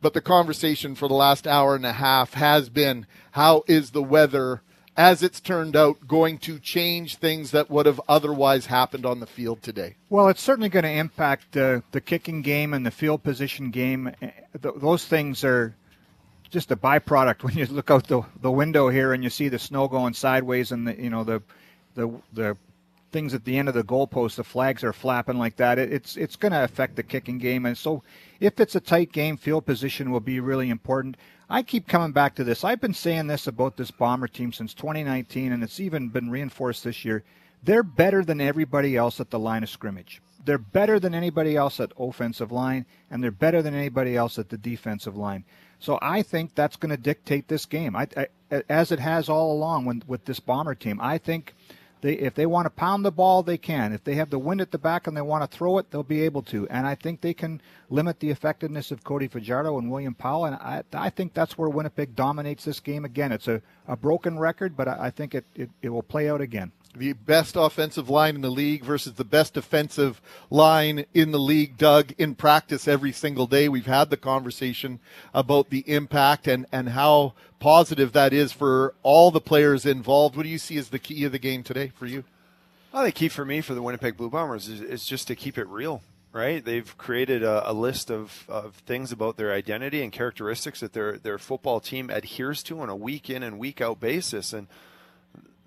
but the conversation for the last hour and a half has been how is the weather as it's turned out going to change things that would have otherwise happened on the field today? Well it's certainly going to impact uh, the kicking game and the field position game. Eh, those things are just a byproduct when you look out the, the window here and you see the snow going sideways and the you know the the the things at the end of the goalpost, the flags are flapping like that. It, it's it's going to affect the kicking game, and so if it's a tight game, field position will be really important. I keep coming back to this. I've been saying this about this Bomber team since 2019, and it's even been reinforced this year. They're better than everybody else at the line of scrimmage. They're better than anybody else at offensive line, and they're better than anybody else at the defensive line. So I think that's going to dictate this game, I, I, as it has all along when, with this Bomber team. I think they, if they want to pound the ball, they can. If they have the wind at the back and they want to throw it, they'll be able to. And I think they can limit the effectiveness of Cody Fajardo and William Powell. And I, I think that's where Winnipeg dominates this game again. It's a, a broken record, but I, I think it, it, it will play out again the best offensive line in the league versus the best defensive line in the league, Doug, in practice every single day. We've had the conversation about the impact and, and how positive that is for all the players involved. What do you see as the key of the game today for you? Well, the key for me for the Winnipeg Blue Bombers is, is just to keep it real, right? They've created a, a, list of, of things about their identity and characteristics that their, their football team adheres to on a week in and week out basis. And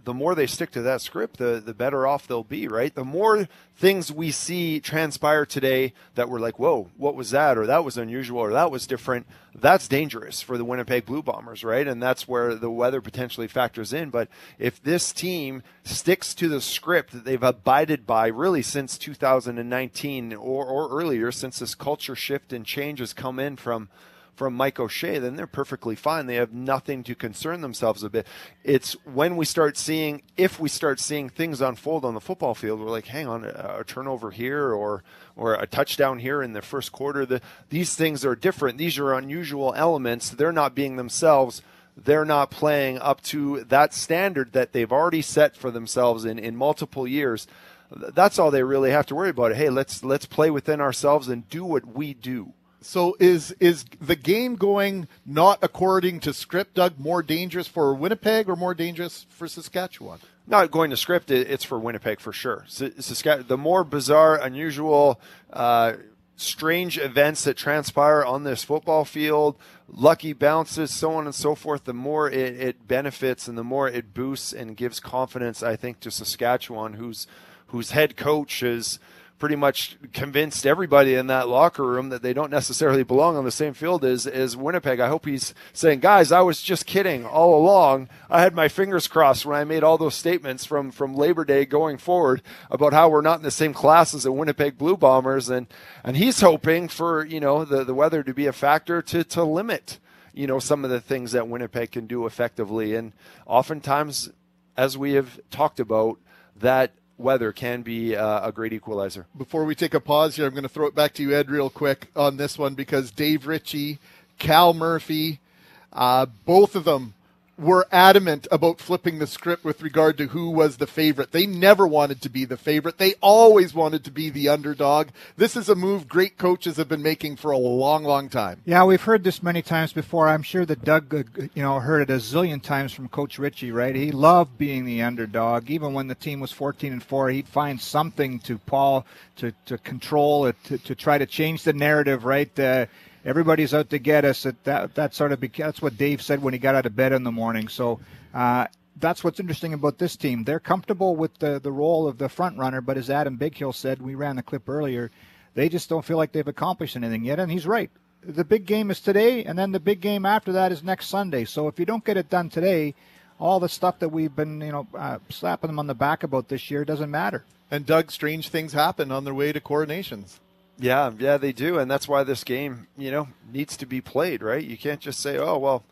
the more they stick to that script, the the better off they'll be, right? The more things we see transpire today that we're like, whoa, what was that? Or that was unusual, or that was different. That's dangerous for the Winnipeg Blue Bombers, right? And that's where the weather potentially factors in. But if this team sticks to the script that they've abided by really since 2019 or, or earlier, since this culture shift and change has come in from from Mike O'Shea, then they're perfectly fine. They have nothing to concern themselves a bit. It's when we start seeing, if we start seeing things unfold on the football field, we're like, hang on, a, turnover here or or a touchdown here in the first quarter. The, these things are different. These are unusual elements. They're not being themselves. They're not playing up to that standard that they've already set for themselves in, in multiple years. That's all they really have to worry about. Hey, let's let's play within ourselves and do what we do. So is is the game going not according to script, Doug? More dangerous for Winnipeg or more dangerous for Saskatchewan? Not going to script. It's for Winnipeg for sure. Saskatchewan, the more bizarre, unusual, uh, strange events that transpire on this football field, lucky bounces, so on and so forth, the more it, it benefits and the more it boosts and gives confidence, I think, to Saskatchewan, whose whose head coach is pretty much convinced everybody in that locker room that they don't necessarily belong on the same field as, as Winnipeg. I hope he's saying, guys, I was just kidding all along. I had my fingers crossed when I made all those statements from, from Labor Day going forward about how we're not in the same class as the Winnipeg Blue Bombers. And, and he's hoping for, you know, the, the weather to be a factor to, to limit, you know, some of the things that Winnipeg can do effectively. And oftentimes, as we have talked about, that weather can be uh, a great equalizer. Before we take a pause here, I'm going to throw it back to you, Ed, real quick on this one because Dave Ritchie, Cal Murphy, uh, both of them were adamant about flipping the script with regard to who was the favorite. They never wanted to be the favorite. They always wanted to be the underdog. This is a move great coaches have been making for a long, long time. Yeah, we've heard this many times before. I'm sure that Doug, uh, you know, heard it a zillion times from Coach Ritchie. Right? He loved being the underdog. Even when the team was 14 and four, he'd find something to Paul to to control it, to, to try to change the narrative. Right? Uh, everybody's out to get us. That that, that sort of that's what Dave said when he got out of bed in the morning. So. Uh, that's what's interesting about this team. They're comfortable with the, the role of the front runner, but as Adam Bighill said, we ran the clip earlier, they just don't feel like they've accomplished anything yet. And he's right. The big game is today, and then the big game after that is next Sunday. So if you don't get it done today, all the stuff that we've been, you know, uh, slapping them on the back about this year doesn't matter. And Doug, strange things happen on their way to coronations. Yeah, yeah, they do, and that's why this game, you know, needs to be played, right? You can't just say, "Oh, well,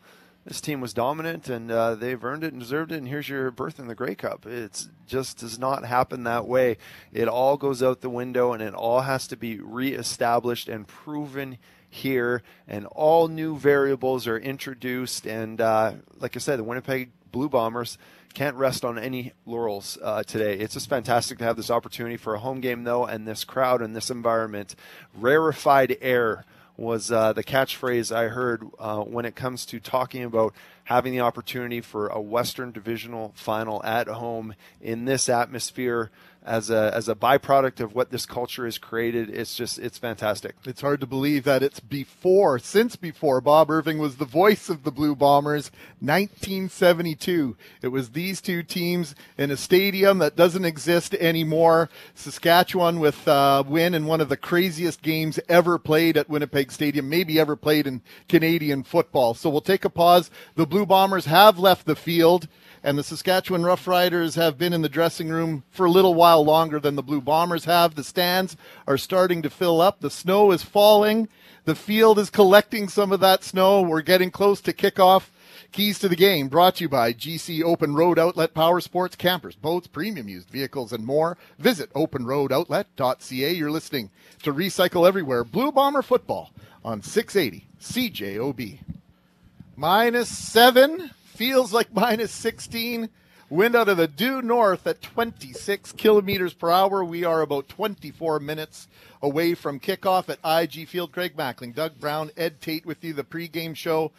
this team was dominant and uh, they've earned it and deserved it, and here's your berth in the Grey Cup." It just does not happen that way. It all goes out the window, and it all has to be reestablished and proven here, and all new variables are introduced. And uh, like I said, the Winnipeg Blue Bombers can't rest on any laurels uh, today. It's just fantastic to have this opportunity for a home game, though, and this crowd and this environment. Rarefied air was uh, the catchphrase I heard uh, when it comes to talking about having the opportunity for a Western Divisional final at home in this atmosphere as a as a byproduct of what this culture has created. It's just it's fantastic. It's hard to believe that it's before, since before Bob Irving was the voice of the Blue Bombers, 1972. It was these two teams in a stadium that doesn't exist anymore. Saskatchewan with uh, win in one of the craziest games ever played at Winnipeg Stadium, maybe ever played in Canadian football. So we'll take a pause. The Blue Bombers have left the field and the Saskatchewan Roughriders have been in the dressing room for a little while longer than the Blue Bombers have. The stands are starting to fill up. The snow is falling. The field is collecting some of that snow. We're getting close to kickoff. Keys to the game brought to you by GC Open Road Outlet Power Sports Campers, boats, premium used vehicles, and more. Visit openroadoutlet.ca. You're listening to Recycle Everywhere Blue Bomber Football on 680 CJOB. Minus seven feels like minus 16. Wind out of the due north at 26 kilometers per hour. We are about 24 minutes away from kickoff at IG Field. Craig Mackling, Doug Brown, Ed Tait with you, the pregame show.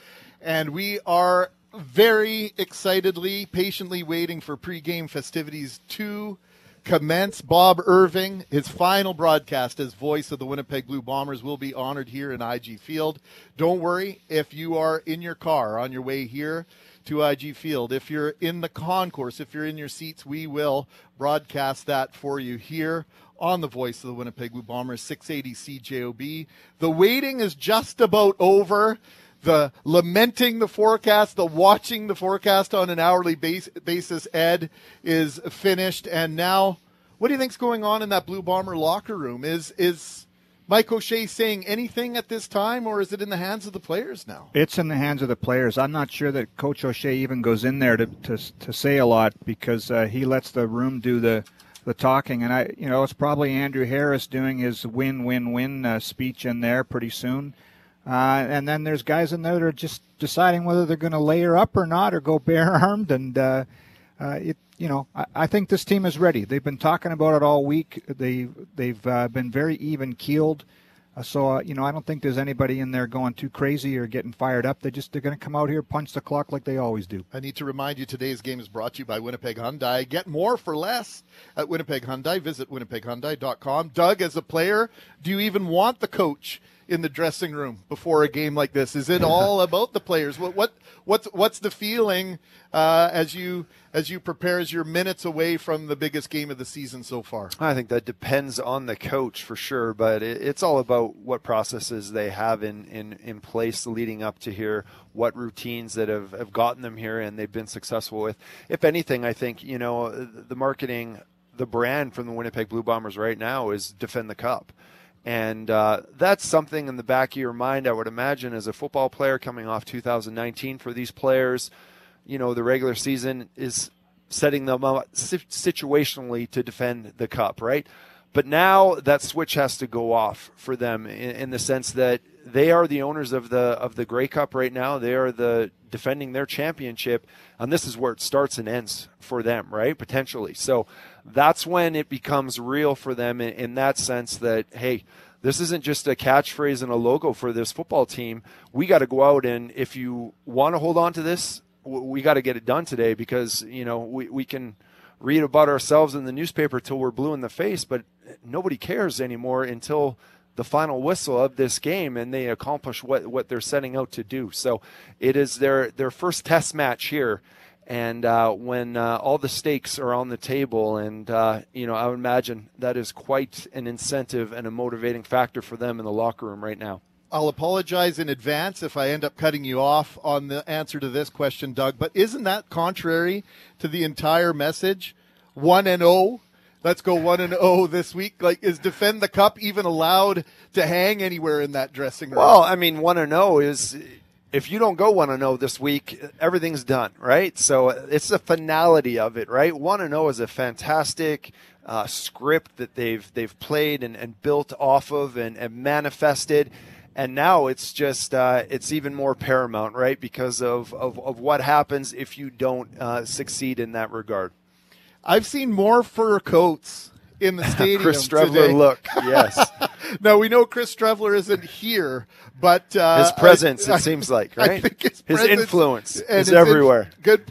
And we are very excitedly, patiently waiting for pregame festivities to commence. Bob Irving, his final broadcast as voice of the Winnipeg Blue Bombers, will be honored here in IG Field. Don't worry if you are in your car on your way here to IG Field. If you're in the concourse, if you're in your seats, we will broadcast that for you here on the voice of the Winnipeg Blue Bombers, 680 CJOB. The waiting is just about over. The lamenting the forecast, the watching the forecast on an hourly base, basis, Ed, is finished. And now, what do you think's going on in that Blue Bomber locker room? Is is Mike O'Shea saying anything at this time, or is it in the hands of the players now? It's in the hands of the players. I'm not sure that Coach O'Shea even goes in there to to, to say a lot because uh, he lets the room do the the talking. And I, you know, it's probably Andrew Harris doing his win-win-win uh, speech in there pretty soon. Uh, and then there's guys in there that are just deciding whether they're going to layer up or not, or go bare armed. And uh, uh, it, you know, I, I, think this team is ready. They've been talking about it all week. They they've uh, been very even keeled. Uh, so uh, you know, I don't think there's anybody in there going too crazy or getting fired up. They just they're going to come out here, punch the clock like they always do. I need to remind you, today's game is brought to you by Winnipeg Hyundai. Get more for less at Winnipeg Hyundai. Visit winnipeghyundai.com. Doug, as a player, do you even want the coach? In the dressing room before a game like this? Is it all about the players? What what what's what's the feeling uh, as you as you prepare as you're minutes away from the biggest game of the season so far? I think that depends on the coach for sure, but it, it's all about what processes they have in, in, in place leading up to here, what routines that have, have gotten them here and they've been successful with. If anything, I think, you know, the marketing, the brand from the Winnipeg Blue Bombers right now is defend the cup. And uh, that's something in the back of your mind, I would imagine, as a football player coming off 2019 for these players. You know, the regular season is setting them up situationally to defend the cup, right? But now that switch has to go off for them in, in, the sense that they are the owners of the of the Grey Cup right now. They are the defending their championship, and this is where it starts and ends for them, right? Potentially. So that's when it becomes real for them in, in that sense that hey, this isn't just a catchphrase and a logo for this football team. We got to go out and if you want to hold on to this, we got to get it done today because you know we, we can read about ourselves in the newspaper till we're blue in the face, but nobody cares anymore until the final whistle of this game and they accomplish what, what they're setting out to do. So it is their, their first test match here. And uh, when uh, all the stakes are on the table, and uh, you know, I would imagine that is quite an incentive and a motivating factor for them in the locker room right now. I'll apologize in advance if I end up cutting you off on the answer to this question, Doug. But isn't that contrary to the entire message? One and zero. Oh, let's go one and zero oh this week. Like, is defend the cup even allowed to hang anywhere in that dressing room? Well, I mean, one and zero oh is if you don't go one and zero this week, everything's done, right? So it's the finality of it, right? One and zero is a fantastic uh, script that they've they've played and, and built off of and, and manifested and now it's just uh, it's even more paramount, right? Because of, of, of what happens if you don't uh, succeed in that regard. I've seen more fur coats in the stadium. Chris Streveler today. look, yes. now we know Chris Streveler isn't here, but uh, his presence I, it seems like right. his, his influence is everywhere. good.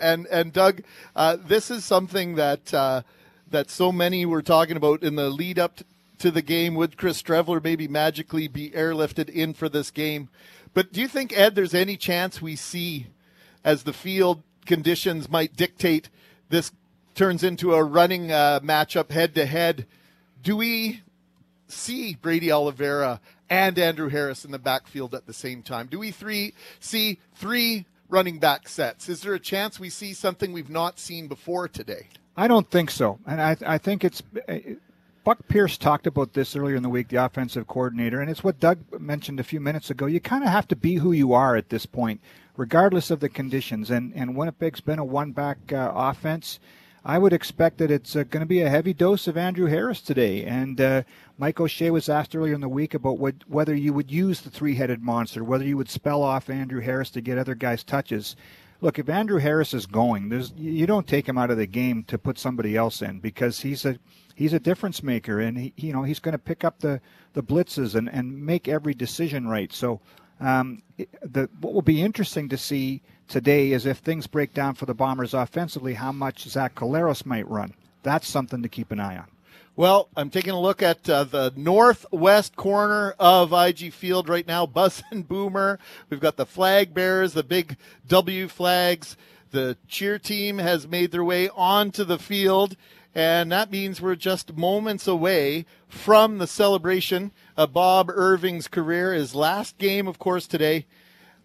And and Doug, uh, this is something that uh, that so many were talking about in the lead up to the game. Would Chris Streveler maybe magically be airlifted in for this game? But do you think, Ed, there's any chance we see, as the field conditions might dictate, this turns into a running uh, matchup head to head? Do we see Brady Oliveira and Andrew Harris in the backfield at the same time? Do we three see three running back sets? Is there a chance we see something we've not seen before today? I don't think so, and I, I think it's Buck Pierce talked about this earlier in the week, the offensive coordinator, and it's what Doug mentioned a few minutes ago. You kind of have to be who you are at this point, regardless of the conditions. And and Winnipeg's been a one-back uh, offense. I would expect that it's uh, going to be a heavy dose of Andrew Harris today. And uh, Mike O'Shea was asked earlier in the week about what, whether you would use the three-headed monster, whether you would spell off Andrew Harris to get other guys touches look, if Andrew Harris is going, there's you don't take him out of the game to put somebody else in because he's a he's a difference maker, and he, you know he's going to pick up the the blitzes and and make every decision right. So. Um, the, what will be interesting to see today is if things break down for the Bombers offensively, how much Zach Collaros might run. That's something to keep an eye on. Well, I'm taking a look at uh, the northwest corner of IG Field right now. Buzz and Boomer. We've got the flag bearers, the big W flags. The cheer team has made their way onto the field and that means we're just moments away from the celebration of Bob Irving's career. His last game, of course, today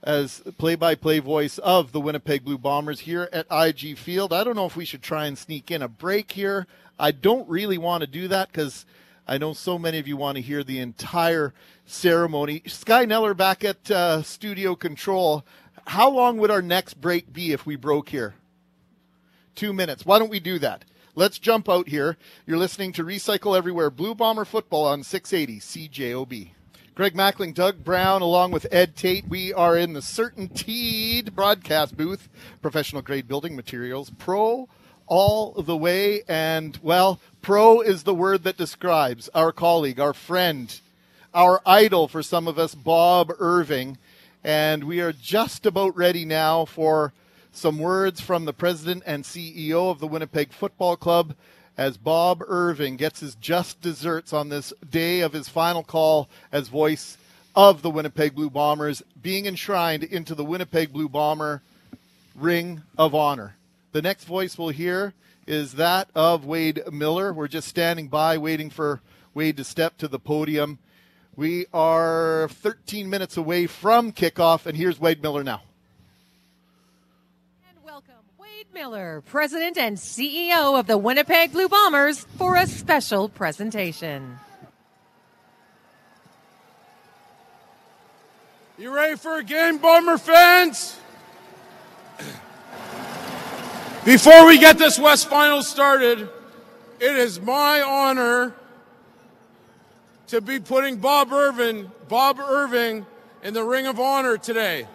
as play-by-play voice of the Winnipeg Blue Bombers here at IG Field. I don't know if we should try and sneak in a break here. I don't really want to do that because I know so many of you want to hear the entire ceremony. Sky Neller back at uh, studio control. How long would our next break be if we broke here? Two minutes. Why don't we do that? Let's jump out here. You're listening to Recycle Everywhere Blue Bomber Football on 680 CJOB. Greg Mackling, Doug Brown, along with Ed Tait. We are in the CertainTeed broadcast booth, professional grade building materials, pro all the way. And, well, pro is the word that describes our colleague, our friend, our idol for some of us, Bob Irving. And we are just about ready now for some words from the president and CEO of the Winnipeg Football Club as Bob Irving gets his just desserts on this day of his final call as voice of the Winnipeg Blue Bombers, being enshrined into the Winnipeg Blue Bomber Ring of Honor. The next voice we'll hear is that of Wade Miller. We're just standing by waiting for Wade to step to the podium. We are 13 minutes away from kickoff, and here's Wade Miller now. And welcome Wade Miller, President and CEO of the Winnipeg Blue Bombers, for a special presentation. You ready for a game, Bomber fans? Before we get this West Final started, it is my honor to be putting Bob Irving, Bob Irving in the Ring of Honor today.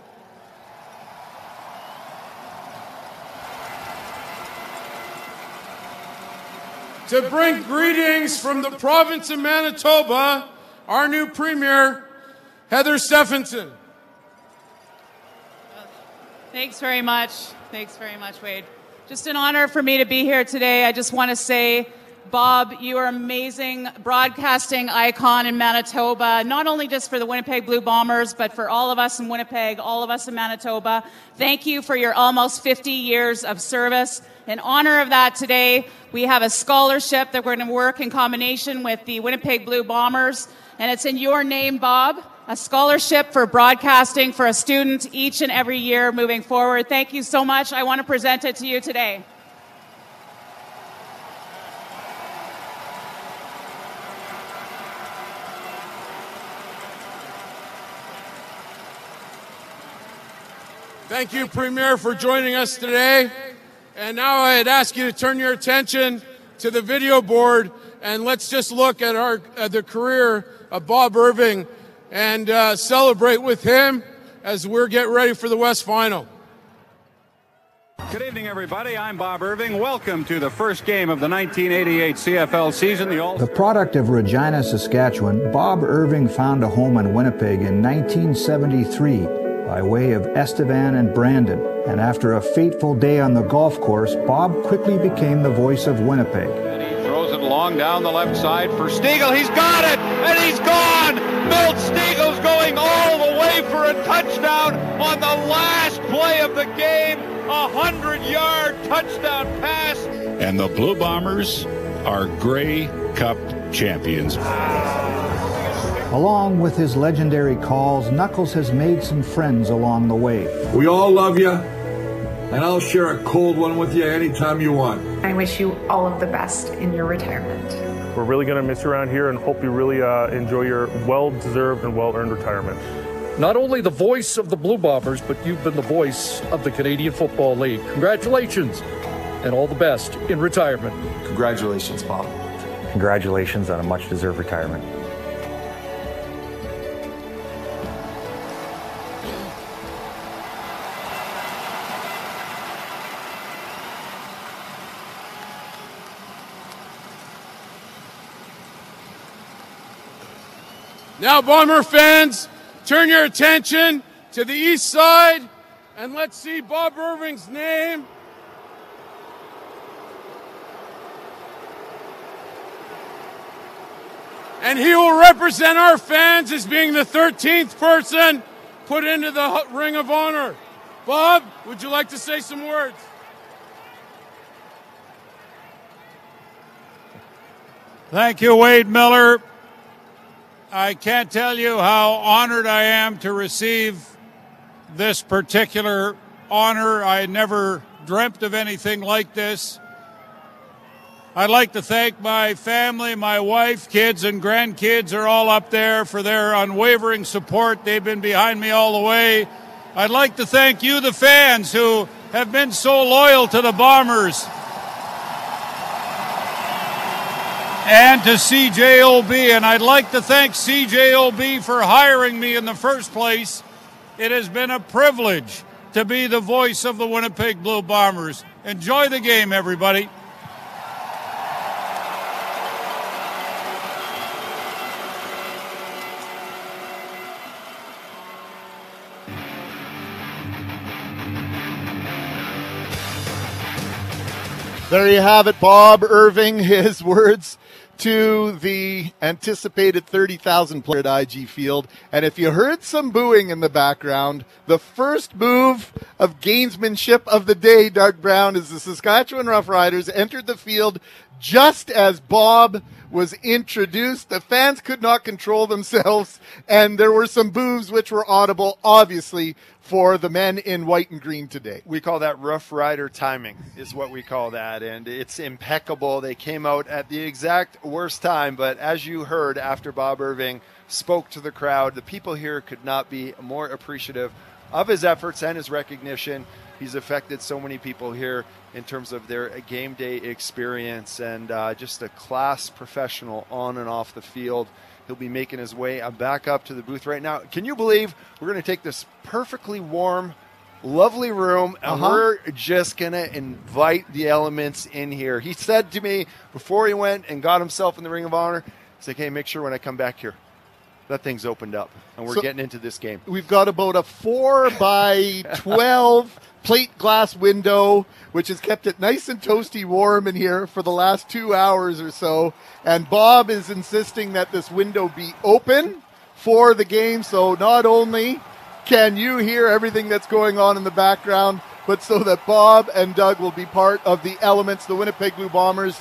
To bring greetings from the province of Manitoba, our new Premier, Heather Stefanson. Thanks very much. Thanks very much, Wade. Just an honor for me to be here today. I just want to say, Bob, you are amazing broadcasting icon in Manitoba, not only just for the Winnipeg Blue Bombers, but for all of us in Winnipeg, all of us in Manitoba. Thank you for your almost 50 years of service. In honor of that today, we have a scholarship that we're going to work in combination with the Winnipeg Blue Bombers, and it's in your name, Bob a scholarship for broadcasting for a student each and every year moving forward. Thank you so much. I want to present it to you today. Thank you, Premier, for joining us today. And now I'd ask you to turn your attention to the video board and let's just look at our at the career of Bob Irving and uh, celebrate with him as we're getting ready for the West Final. Good evening, everybody. I'm Bob Irving. Welcome to the first game of the 1988 CFL season. The, All- the product of Regina, Saskatchewan, Bob Irving found a home in Winnipeg in 1973 by way of Estevan and Brandon. And after a fateful day on the golf course, Bob quickly became the voice of Winnipeg. And he throws it long down the left side for Stegall. He's got it, and he's gone. Milt Stegall's going all the way for a touchdown on the last play of the game. A hundred yard touchdown pass. And the Blue Bombers are Grey Cup champions. Along with his legendary calls, Knuckles has made some friends along the way. We all love you, and I'll share a cold one with you anytime you want. I wish you all of the best in your retirement. We're really going to miss you around here and hope you really uh, enjoy your well deserved and well earned retirement. Not only the voice of the Blue Bombers, but you've been the voice of the Canadian Football League. Congratulations and all the best in retirement. Congratulations, Bob. Congratulations on a much deserved retirement. Now, Bomber fans, turn your attention to the east side and let's see Bob Irving's name. And he will represent our fans as being the 13th person put into the Ring of Honor. Bob, would you like to say some words? Thank you, Wade Miller. I can't tell you how honored I am to receive this particular honor. I never dreamt of anything like this. I'd like to thank my family, my wife, kids, and grandkids are all up there for their unwavering support. They've been behind me all the way. I'd like to thank you, the fans, who have been so loyal to the Bombers. And to CJOB, and I'd like to thank CJOB for hiring me in the first place. It has been a privilege to be the voice of the Winnipeg Blue Bombers. Enjoy the game, everybody. There you have it, Bob Irving. His words to the anticipated 30,000 player at IG Field. And if you heard some booing in the background, the first move of gamesmanship of the day, Doug Brown, is the Saskatchewan Roughriders entered the field just as Bob was introduced. The fans could not control themselves, and there were some boos which were audible, obviously, for the men in white and green today. We call that Rough Rider timing, is what we call that. And it's impeccable. They came out at the exact worst time, but as you heard after Bob Irving spoke to the crowd, the people here could not be more appreciative of his efforts and his recognition. He's affected so many people here in terms of their game day experience and uh, just a class professional on and off the field. He'll be making his way uh, back up to the booth right now. Can you believe we're going to take this perfectly warm, lovely room and Uh-huh. we're just going to invite the elements in here? He said to me before he went and got himself in the Ring of Honor, he's like, hey, make sure when I come back here, that thing's opened up and we're So- getting into this game. We've got about a four by 12 plate glass window, which has kept it nice and toasty warm in here for the last two hours or so. And Bob is insisting that this window be open for the game. So not only can you hear everything that's going on in the background, but so that Bob and Doug will be part of the elements, the Winnipeg Blue Bombers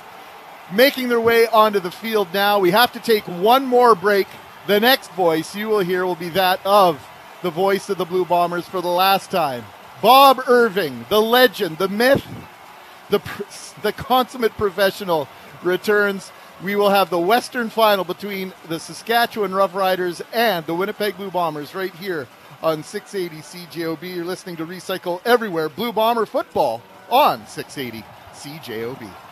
making their way onto the field now. We have to take one more break. The next voice you will hear will be that of the voice of the Blue Bombers for the last time. Bob Irving, the legend, the myth, the, the consummate professional returns. We will have the Western final between the Saskatchewan Roughriders and the Winnipeg Blue Bombers right here on 680 CJOB. You're listening to Recycle Everywhere Blue Bomber Football on 680 CJOB.